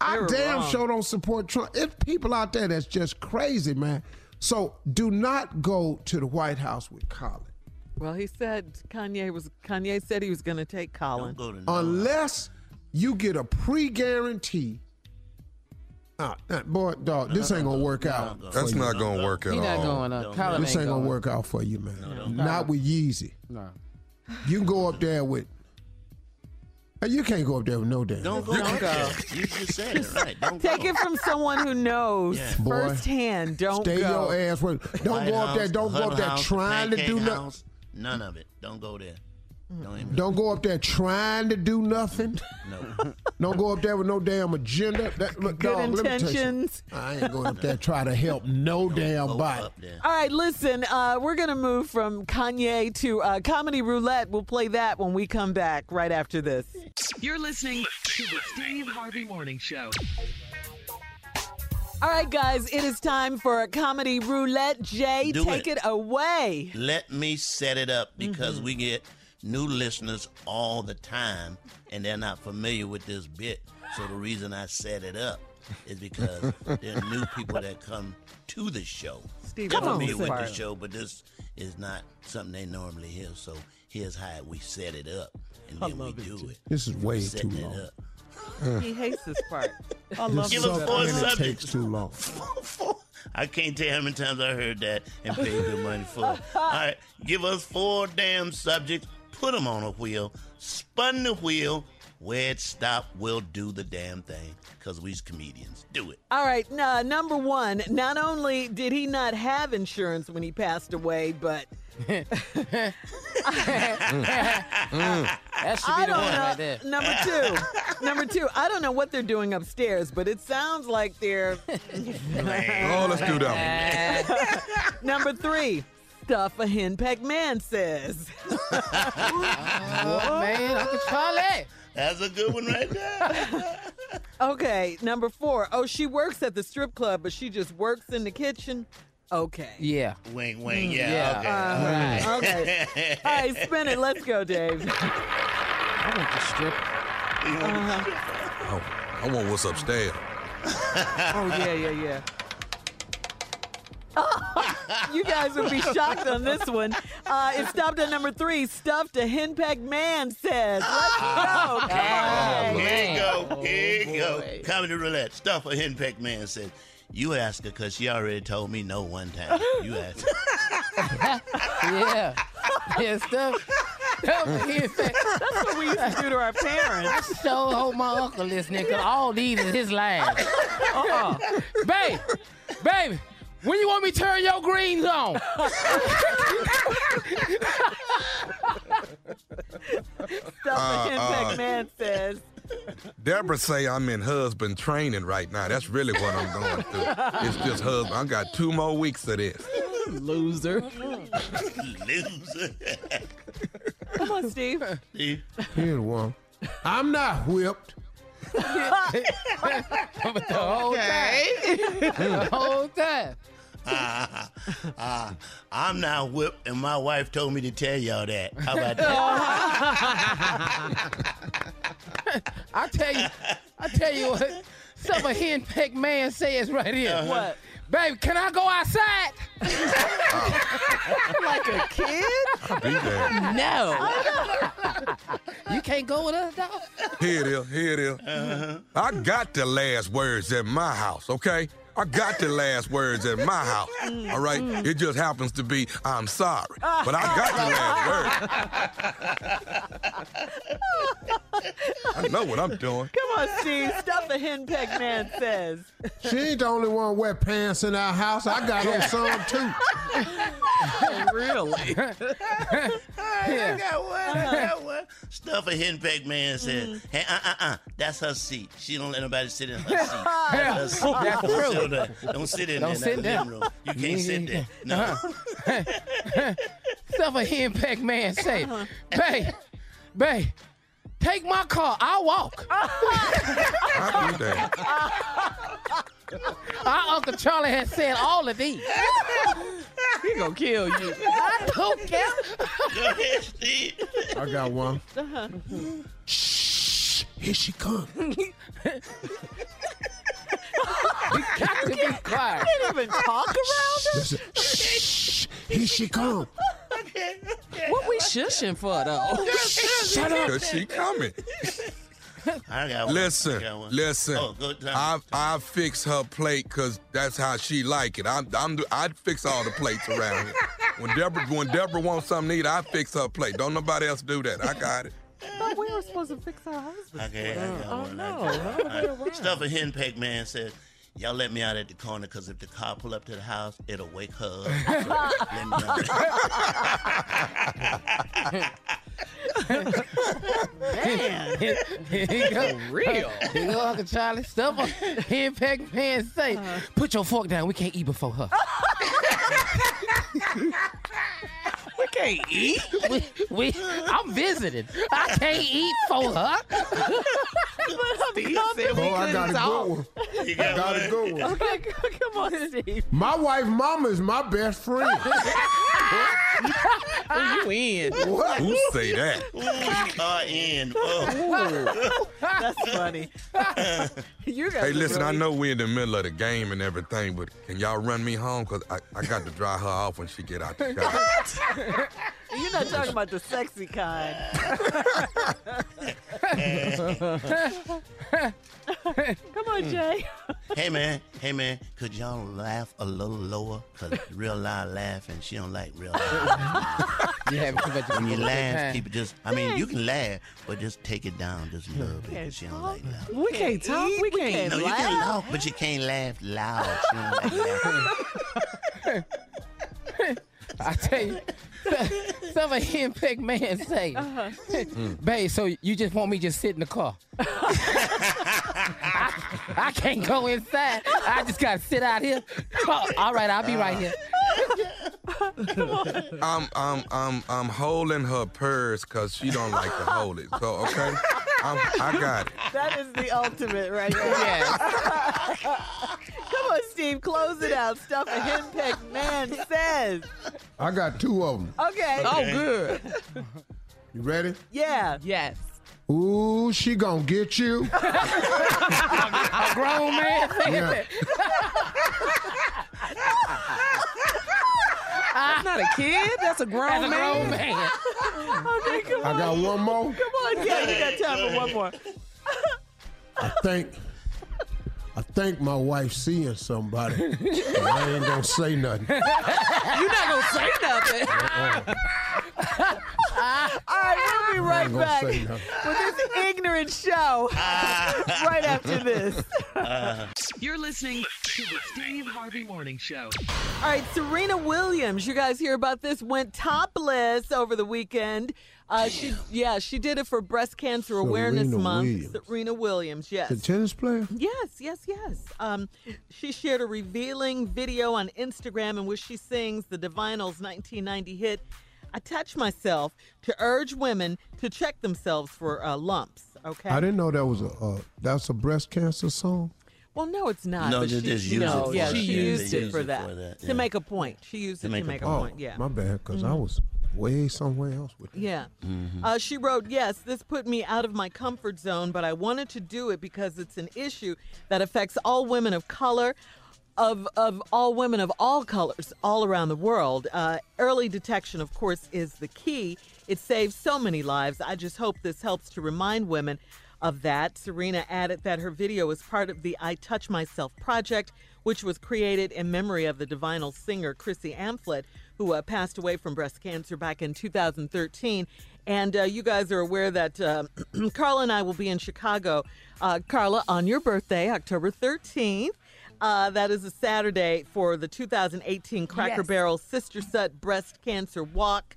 I damn wrong. sure don't support Trump. It's people out there that's just crazy, man. So do not go to the White House with Colin Well, he said Kanye was. Kanye said he was going to take Colin. Go to unless you get a pre-guarantee. Ah, boy, dog, this ain't gonna work out. for That's not gonna work at He not going up. This ain't ain't gonna work out for you, man. Not with Yeezy. No. You can go up there with. Hey, You can't go up there with no damn. Don't go. Don't go. You just said it right. Don't Take go. it from someone who knows Yeah. Boy, firsthand. Don't Stay go. your ass. With, don't White go up there. House, Don't go Huddle up there House, trying to Pancake do nothing. House, None of it. Don't go there. Don't Don't go up there trying to do nothing. know. Don't go up there with no damn agenda. That, look, Good dog, let me tell you something. intentions. I ain't going up there trying to help no damn body. All right, listen, uh, we're going to move from Kanye to uh, Comedy Roulette. We'll play that when we come back right after this. You're listening to the Steve Harvey Morning Show. All right, guys, it is time for a Comedy Roulette. Jay, Do take it. it, away. Let me set it up because Mm-hmm. we get new listeners all the time and they're not familiar with this bit. So the reason I set it up is because there are new people that come to the show. Steve, They're come on, familiar with the Steve. show, but this is not something they normally hear. So here's how we set it up, and I then we love it, do too. it. This is way Setting too it long. up. He hates this part. I This love Give us suck four and it subjects. takes too long. I can't tell how many times I heard that and paid good money for it. All right, give us four damn subjects, put them on a wheel, spun the wheel, where it stop, we'll do the damn thing because we's comedians. Do it. All right, nah, number one, not only did he not have insurance when he passed away, but That should I the don't one know. right there. Number two, number two, I don't know what they're doing upstairs, but it sounds like they're. Oh, let's do that number three, stuff a henpecked man says. Oh, man, Uncle Charlie. That's a good one right there. Okay, number four, oh, she works at the strip club, but she just works in the kitchen. Okay. Yeah. Wing, wing, yeah. Yeah. Uh, okay. okay. All right, spin it. Let's go, Dave. I want the strip. Uh-huh. Oh, I want what's upstairs. Oh, yeah, yeah, yeah. you guys would be shocked on this one. Uh, it stopped at number three. Stuffed a henpecked man says. Let's go. Come on, Jay. Here you go. Here you go. Comedy roulette. Stuff a henpecked man says. You ask her because she already told me no one time. You ask her. yeah. Yeah, stuff. stuff in fact, That's what we used to do to our parents. I sure hope my uncle listening because all these is his lines. Uh-uh. Babe, baby, when you want me to turn your greens on? Stuff a Uh, henpecked uh. man says. Deborah say I'm in husband training right now. That's really what I'm going through. It's just husband. I got two more weeks of this. Loser. Loser. Come on, Steve. See? Here's one. I'm not whipped. But the whole time. The whole time. Ah, ah, I'm not whipped, and my wife told me to tell y'all that. How about that? I tell you, I tell you what, some a henpecked man says right here. Uh-huh. What? Baby, can I go outside? like a kid? Be there. No. you can't go with us, dog? Here it is. Here it is. Uh-huh. I got the last words at my house, okay? I got the last words at my house, all right? It just happens to be, I'm sorry. But I got the last words. I know what I'm doing. Come on, Steve. Stuff a henpecked man says. She ain't the only one wear pants in our house. I got on some too. really? I got one. I got one. Stuff a henpecked man said, hey, uh, uh, uh, that's her seat. She don't let nobody sit in her seat. That's her seat. That's true. Sit on don't sit in Don't there. sit in that living room. You can't sit there. No. Stuff a henpecked man say, babe, babe, take my car. I'll walk. I do that. Our Uncle Charlie has said all of these. He gonna kill you. I don't care. Go ahead, Steve. I got one. Uh-huh. Shh, here she come. You got to be quiet. Can't even talk around him. Listen, shh, here she come. What we shushing for though? Shut up. Cause she coming. I got one. Listen, I got one. listen. Oh, go. I I fix her plate because that's how she like it. I'm I'm I fix all the plates around here. When Deborah when Deborah wants something to eat, I fix her plate. Don't nobody else do that. I got it. But we were supposed to fix our husbands. Okay, I got Oh, one. no. I got one. would All right. Stuff a henpecked man said, y'all let me out at the corner because if the car pull up to the house, it'll wake her up. So let me know. Man. Here you go. For real. Here you go, Uncle Charlie. Stuff on Henpeck Man say, Uh-huh. put your fork down. We can't eat before her. We can't eat. we, we, I'm visiting. I can't eat for her. Steve said we Oh, I got a talk. good one. I got a good one. Okay, come on, Steve. My wife mama is my best friend. Who you in? What? Who say that? Ooh, you are in. Oh. That's funny. you guys Hey, are listen, I know we're in the middle of the game and everything, but can y'all run me home? Because I, I got to dry her off when she get out the shower. You're not talking about the sexy kind. Come on, Jay. hey man, hey man, could y'all laugh a little lower? Cause real loud laughing, she don't like real loud. You have too much of a when you laugh, time. keep it just. I mean, you can laugh, but just take it down just a little bit. 'cause She don't like loud. We can't talk. We can't No, you laugh. can laugh, but you can't laugh loud. She don't like laughing. I tell you, some of Henpeck Man say, Uh-huh. babe, so you just want me just sit in the car? I, I can't go inside. I just gotta sit out here. Oh, all right, I'll be right here. I'm I'm I'm I'm holding her purse because she don't like to hold it. So okay, I'm, I got it. That is the ultimate right there. Come on, Steve, close it out. Stuff a henpeck man says. I got two of them. Okay. Oh, good. You ready? Yeah. Yes. Ooh, she gonna get you. A grown man saying Yeah. that. That's not a kid. That's a grown That's a man. grown man. Okay, come I on. got one more. Come on, yeah, you got time for one more. I think I think my wife's seeing somebody. I ain't gonna say nothing. You're not gonna say nothing. Uh-uh. All right, we'll be right back with this ignorant show right after this. You're listening to the Steve Harvey Morning Show. All right, Serena Williams, you guys hear about this? Went topless over the weekend. Uh, she, yeah, she did it for Breast Cancer Awareness Month. Williams. Serena Williams, yes. The tennis player? Yes, yes, yes. Um, she shared a revealing video on Instagram in which she sings the Divinyls 1990 hit "I Touch Myself" to urge women to check themselves for uh, lumps. Okay. I didn't know that was a uh, that's a breast cancer song. Well, no, it's not. No, but she, just use no, it for yeah, it. she Yeah, used it for it that, for that, to yeah. make a point. She used it to make, a, oh, point. Yeah. my bad, because I Mhm. was way somewhere else with it. Yeah. Mm-hmm. Uh, she wrote, Yes, this put me out of my comfort zone, but I wanted to do it because it's an issue that affects all women of color, of, of all women of all colors, all around the world. Uh, early detection, of course, is the key. It saves so many lives. I just hope this helps to remind women of that. Serena added that her video is part of the I Touch Myself project, which was created in memory of the Divinyl singer Chrissy Amphlett, who uh, passed away from breast cancer back in 2013. And uh, you guys are aware that uh, Carla and I will be in Chicago. Uh, Carla, on your birthday, October 13th. Uh, that is a Saturday for the 2018 Cracker Yes. Barrel Sista Strut Breast Cancer Walk.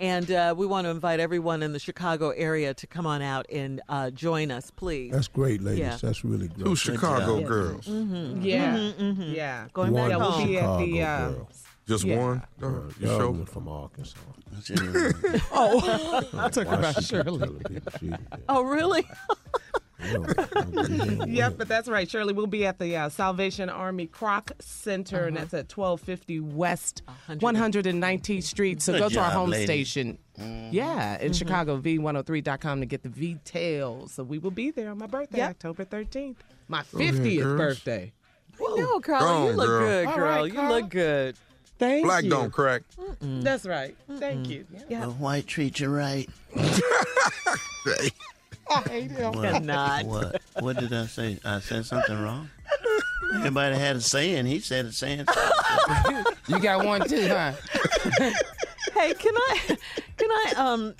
And uh, we want to invite everyone in the Chicago area to come on out and uh, join us, please. That's great, ladies. Yeah. That's really great. Two Chicago Yeah. girls. Mm-hmm. Yeah. Mhm, mhm. Yeah. Going One back Yeah, home. we'll be at the. Chicago Uh, girl. Just Yeah. one? Uh, you the other sure? from Arkansas. oh, I took Why about she Shirley. telling people she- Oh, really? yep, but that's right, Shirley. We'll be at the uh, Salvation Army Kroc Center, and that's at 1250 West 119th Street. So Good go to our home lady. station. Yeah, in Chicago, V103.com to get the details. So we will be there on my birthday, Yep. October 13th. My ahead, 50th girls. birthday. No, Carla, Go you look girl. good, All girl. right, you look good. Thank Black you. don't crack. That's right. Thank you. Yeah. The white treat you right. I hate him. What? Cannot. What? What did I say? I said something wrong. Everybody had a saying. He said a saying. You got one too, huh? Hey, can I, can I, um,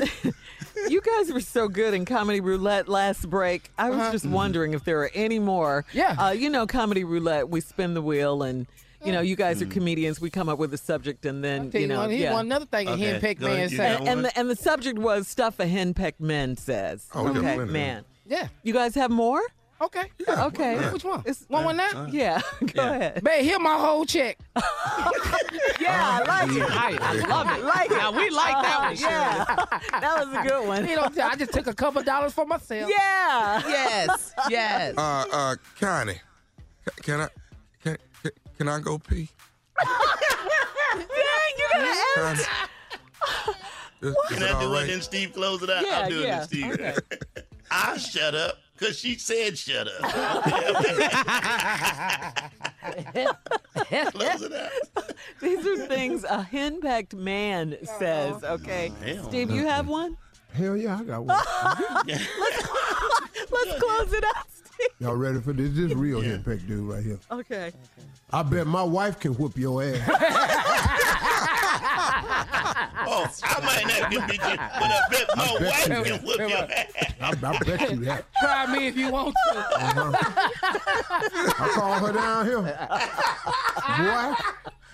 you guys were so good in Comedy Roulette last break. I was just wondering if there are any more. Yeah. Uh, you know, Comedy Roulette, we spin the wheel and, You know, you guys are comedians. We come up with a subject and then tell you you know, one- here's yeah. one another thing a henpecked man ahead, you And, got and the and the subject was stuff a henpecked man says. Oh, we got okay, man. Yeah. You guys have more? Okay. Okay. Which one? It's- one one now? Yeah. Go ahead. Man, here my whole check. Yeah, I like it. I, I love it. Like it. Now, we like that one, Yeah. that was a good one. You know, I just took a couple dollars for myself. Yeah. Yes. Yes. Uh, uh, Connie, can I, can, can, can I go pee? Dang, you gotta Connie, ask. is, is Can I do all it right? then Steve close it out? Yeah, I'll do yeah. it Steve. Okay. I shut up because she said shut up. close it out. These are things a henpecked man says. Oh, okay, Hell Steve, you have one. Hell yeah, I got one. Let's close it out, Steve. Y'all ready for this? This real henpeck dude right here. Okay. I bet my wife can whoop your ass. Oh, I might not can beat you, but I bet my I bet wife you can will. whoop your ass. I, I bet you that. Try me if you want to. Uh-huh. I call her down here. Boy.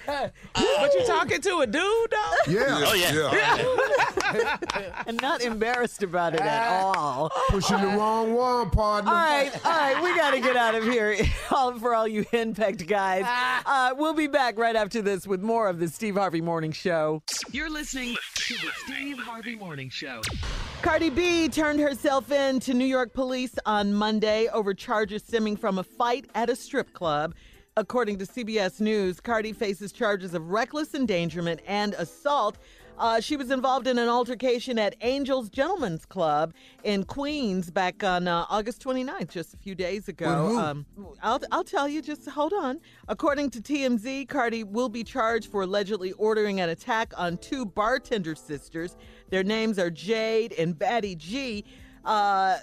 But you talking to a dude though? Yeah. Oh yeah. and not embarrassed about it at all. Pushing the wrong one, partner. All right, all right, we got to get out of here all, for all you henpecked guys. Uh, we'll be back right after this with more of the Steve Harvey Morning Show. You're listening to the Steve Harvey Morning Show. Cardi B turned herself in to New York police on Monday over charges stemming from a fight at a strip club. According to CBS News, Cardi faces charges of reckless endangerment and assault. Uh, she was involved in an altercation at Angels Gentlemen's Club in Queens back on uh, August 29th, just a few days ago. Who? Um, I'll, I'll tell you, just hold on. According to TMZ, Cardi will be charged for allegedly ordering an attack on two bartender sisters. Their names are Jade and Baddie Gi. Uh,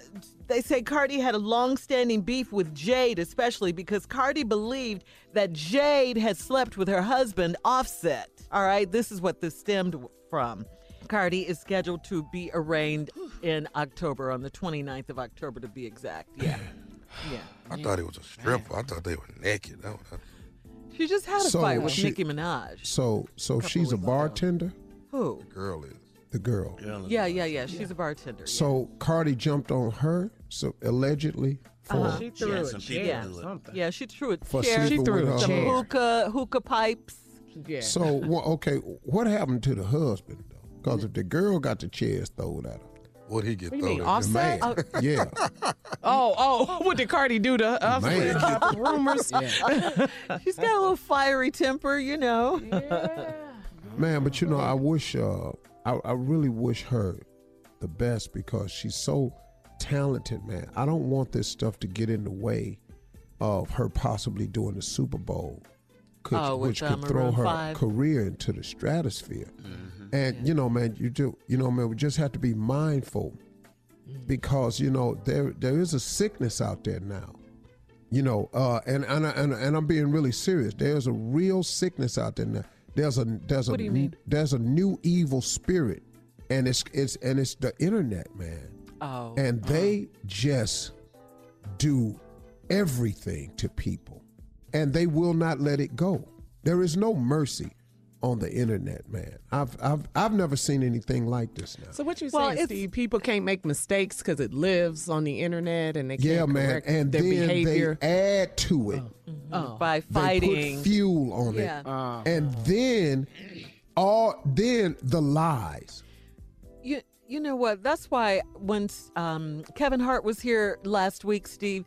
they say Cardi had a long-standing beef with Jade, especially because Cardi believed that Jade had slept with her husband, Offset. All right, this is what this stemmed from. Cardi is scheduled to be arraigned in October, on the 29th of October to be exact. Yeah. Yeah. I thought it was a stripper. I thought they were naked. That was, She just had a So fight with she- Nicki Minaj. So, so she's a bartender. Who? girl is. The girl. Yeah, yeah, yeah. She's a bartender. So Cardi jumped on her, so allegedly for Uh-huh. She threw Yeah, a some people or do it. something. Yeah, she threw a For chair. sleeping She threw with a some chair. hookah hookah pipes. Yeah. So wha- okay, what happened to the husband though? Because if the girl got the chairs thrown at her, What he get What do you thrown mean, at? the man, yeah, Oh, oh, what did Cardi do to us? Man. Rumors. She's got a little fiery temper, you know. man. But you know, I wish, uh, I, I really wish her the best because she's so talented, man. I don't want this stuff to get in the way of her possibly doing the Super Bowl, could, Oh, which uh, could throw her 5. career into the stratosphere. And you know, man, you do, you know, man, we just have to be mindful because you know there there is a sickness out there now. You know, uh, and and and and I'm being really serious. There's a real sickness out there now. There's a there's What a do you mean? there's a new evil spirit, and it's it's and it's the internet, man. Oh. And they mm. just do everything to people, and they will not let it go. There is no mercy on the internet, man. I've I've I've never seen anything like this now. So what you Well, saying, Steve? People can't make mistakes because it lives on the internet and they can't Yeah, man, and their then behavior. they add to it. Oh. By They fighting. put fuel on Yeah. it, and then all then the lies. You you know what? That's why when um, Kevin Hart was here last week, Steve,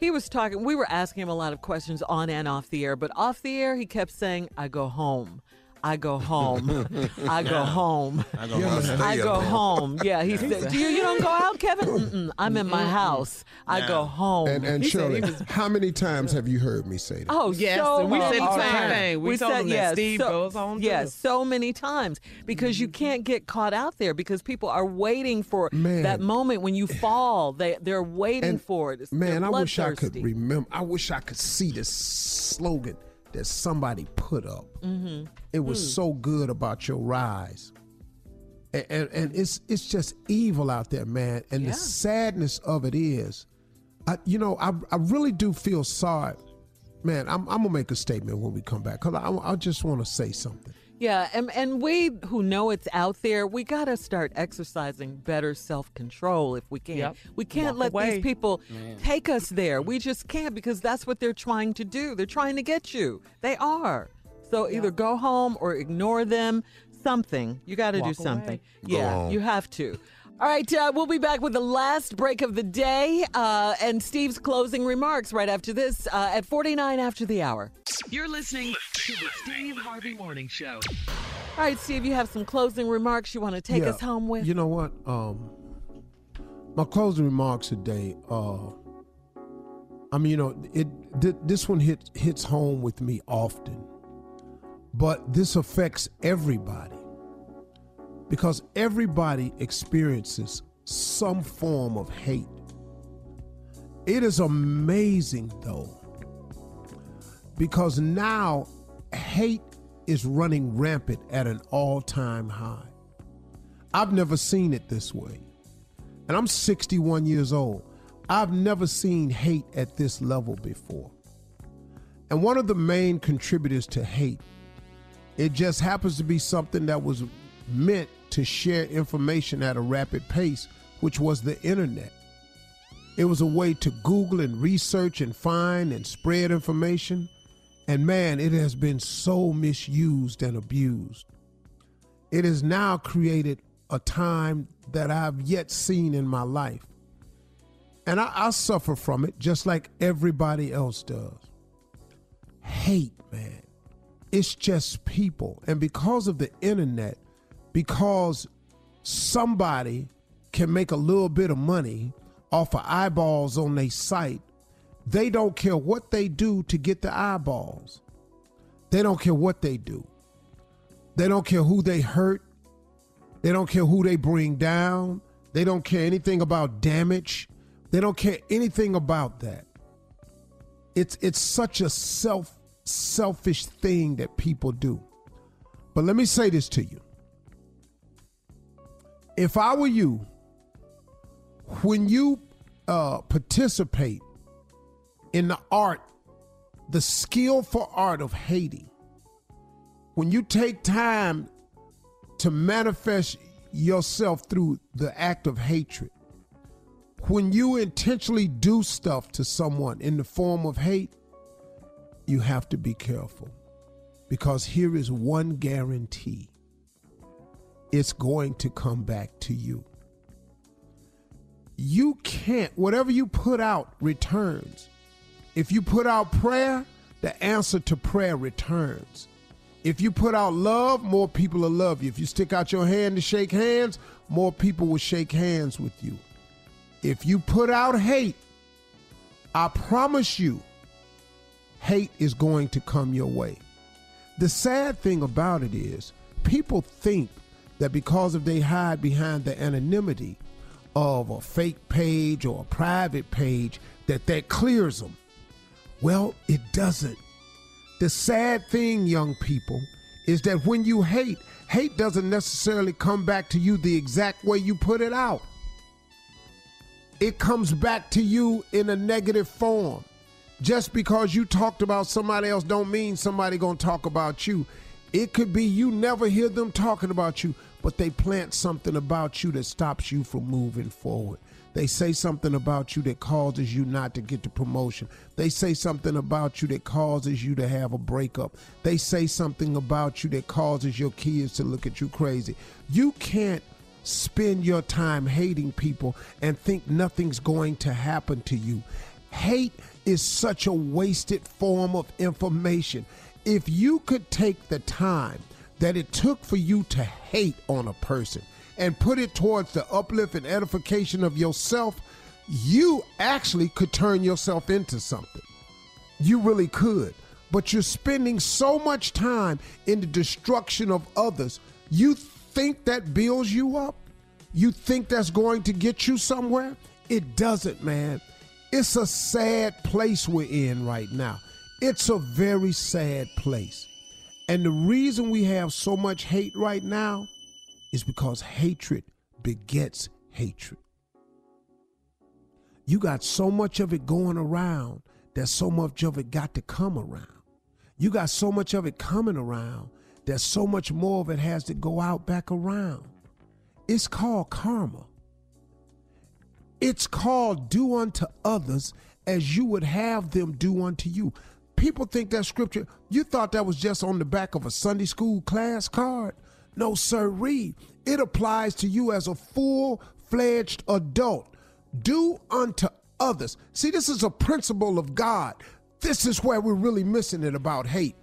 he was talking. We were asking him a lot of questions on and off the air, but off the air, he kept saying, "I go home." I go home. I go home. I go Yeah, home. I go home. home. Yeah, he said, "Do you you don't go out, Kevin? Mm-mm, I'm in my house. I go home." And and He said Shirley, was- how many times have you heard me say that? Oh, Yes, so we said the many same thing. We told him that Steve goes home, Yes, too. so many times because you can't get caught out there because people are waiting for Man. that moment when you fall. They they're waiting And, for it. It's, Man, I wish I could remember. I wish I could see this slogan that somebody put up. Mm-hmm. It was Hmm. so good about your rise. And, and, and it's it's just evil out there, man. And Yeah. the sadness of it is, I, you know, I, I really do feel sorry man, I'm, I'm gonna make a statement when we come back because I, I just want to say something. Yeah, and and we who know it's out there, we got to start exercising better self-control if we can. Yep. We can't Walk let away. these people Man. take us there. We just can't because that's what they're trying to do. They're trying to get you. They are. So either go home or ignore them. Something. You got to do something. away. Yeah, you have to. All right, uh, we'll be back with the last break of the day uh, and Steve's closing remarks right after this uh, at 49 after the hour. You're listening to the Steve Harvey Morning Show. All right, Steve, you have some closing remarks you want to take Yeah, us home with? You know what? Um, my closing remarks today. Uh, I mean, you know, it th- this one hit, hits home with me often, but this affects everybody because everybody experiences some form of hate. It is amazing, though, because now hate is running rampant at an all time high. I've never seen it this way. And I'm 61 years old. I've never seen hate at this level before. And one of the main contributors to hate, it just happens to be something that was meant to share information at a rapid pace, which was the internet. It was a way to Google and research and find and spread information. And man, it has been so misused and abused. It has now created a time that I've yet seen in my life. And I, I suffer from it just like everybody else does. Hate, man. It's just people. And because of the internet, because somebody can make a little bit of money off of eyeballs on their site, they don't care what they do to get the eyeballs. They don't care what they do. They don't care who they hurt. They don't care who they bring down. They don't care anything about damage. They don't care anything about that. It's it's such a self selfish thing that people do. But let me say this to you. If I were you, when you uh, participate in the art, the skillful art of hating, when you take time to manifest yourself through the act of hatred, when you intentionally do stuff to someone in the form of hate, you have to be careful because here is one guarantee it's going to come back to you. You can't, whatever you put out returns. If you put out prayer, the answer to prayer returns. If you put out love, more people will love you. If you stick out your hand to shake hands, more people will shake hands with you. If you put out hate, I promise you, hate is going to come your way. The sad thing about it is, people think that because if they hide behind the anonymity of a fake page or a private page, that that clears them. Well, it doesn't. The sad thing, young people, is that when you hate, hate doesn't necessarily come back to you the exact way you put it out. It comes back to you in a negative form. Just because you talked about somebody else don't mean somebody going to talk about you. It could be you never hear them talking about you, but they plant something about you that stops you from moving forward. They say something about you that causes you not to get the promotion. They say something about you that causes you to have a breakup. They say something about you that causes your kids to look at you crazy. You can't spend your time hating people and think nothing's going to happen to you. Hate is such a wasted form of information. If you could take the time that it took for you to hate on a person and put it towards the uplift and edification of yourself, you actually could turn yourself into something. You really could. But you're spending so much time in the destruction of others. You think that builds you up? You think that's going to get you somewhere? It doesn't, man. It's a sad place we're in right now. It's a very sad place. And the reason we have so much hate right now is because hatred begets hatred. You got so much of it going around that so much of it got to come around. You got so much of it coming around that so much more of it has to go out back around. It's called karma. It's called do unto others as you would have them do unto you. People think that scripture, you thought that was just on the back of a Sunday school class card. No, sir, read. It applies to you as a full fledged adult. Do unto others. See, this is a principle of God. This is where we're really missing it about hate.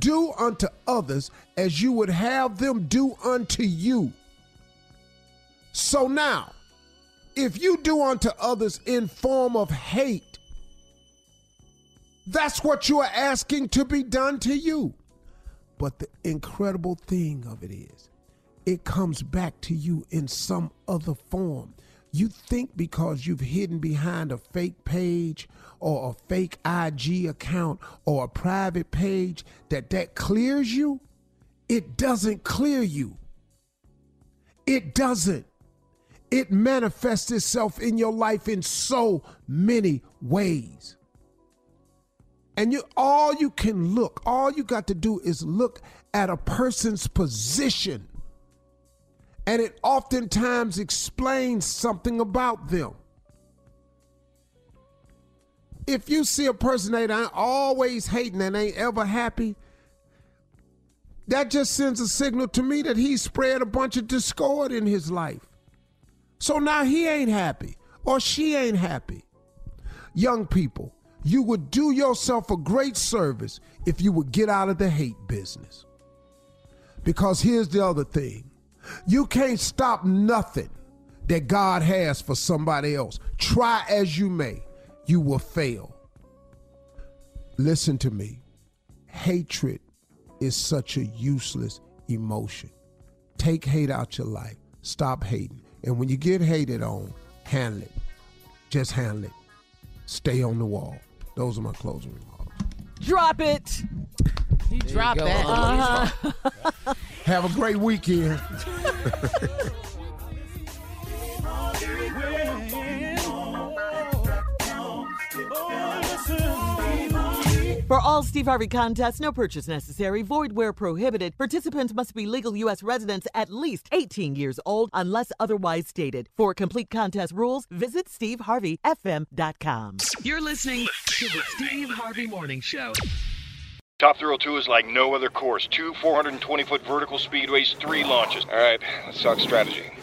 Do unto others as you would have them do unto you. So now, if you do unto others in form of hate, that's what you are asking to be done to you. But the incredible thing of it is, it comes back to you in some other form. You think because you've hidden behind a fake page or a fake IG account or a private page that that clears you? It doesn't clear you. It doesn't. It manifests itself in your life in so many ways. And you all you can look, all you got to do is look at a person's position. And it oftentimes explains something about them. If you see a person that ain't always hating and ain't ever happy, that just sends a signal to me that he spread a bunch of discord in his life. So now he ain't happy or she ain't happy. Young people, you would do yourself a great service if you would get out of the hate business. Because here's the other thing you can't stop nothing that God has for somebody else. Try as you may, you will fail. Listen to me. Hatred is such a useless emotion. Take hate out your life. Stop hating. And when you get hated on, handle it. Just handle it. Stay on the wall. Those are my closing remarks. Drop it. You drop go. that. Uh-huh. Have a great weekend. For all Steve Harvey contests, no purchase necessary, void where prohibited. Participants must be legal U.S. residents at least 18 years old unless otherwise stated. For complete contest rules, visit SteveHarveyFM.com. You're listening to the Steve Harvey Morning Show. Top Thrill 2 is like no other course. Two 420 foot vertical speedways, three launches. All right, let's talk strategy.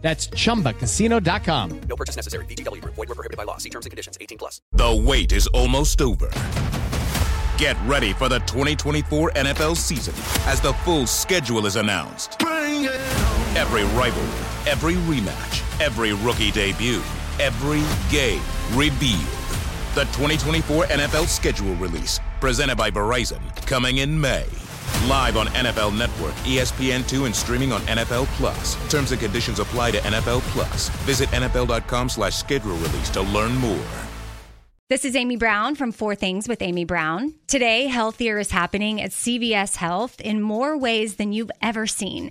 That's chumbacasino.com. No purchase necessary. VGW Group. Void were prohibited by law. See terms and conditions. 18 plus. The wait is almost over. Get ready for the 2024 NFL season as the full schedule is announced. Every rivalry, every rematch, every rookie debut, every game revealed. The 2024 NFL schedule release, presented by Verizon, coming in May. Live on NFL Network, E ESPN2, and streaming on NFL Plus. Terms and conditions apply to NFL Plus. Visit NFL.com slash schedule release to learn more. This is Amy Brown from Four Things with Amy Brown. Today, healthier is happening at CVS Health in more ways than you've ever seen.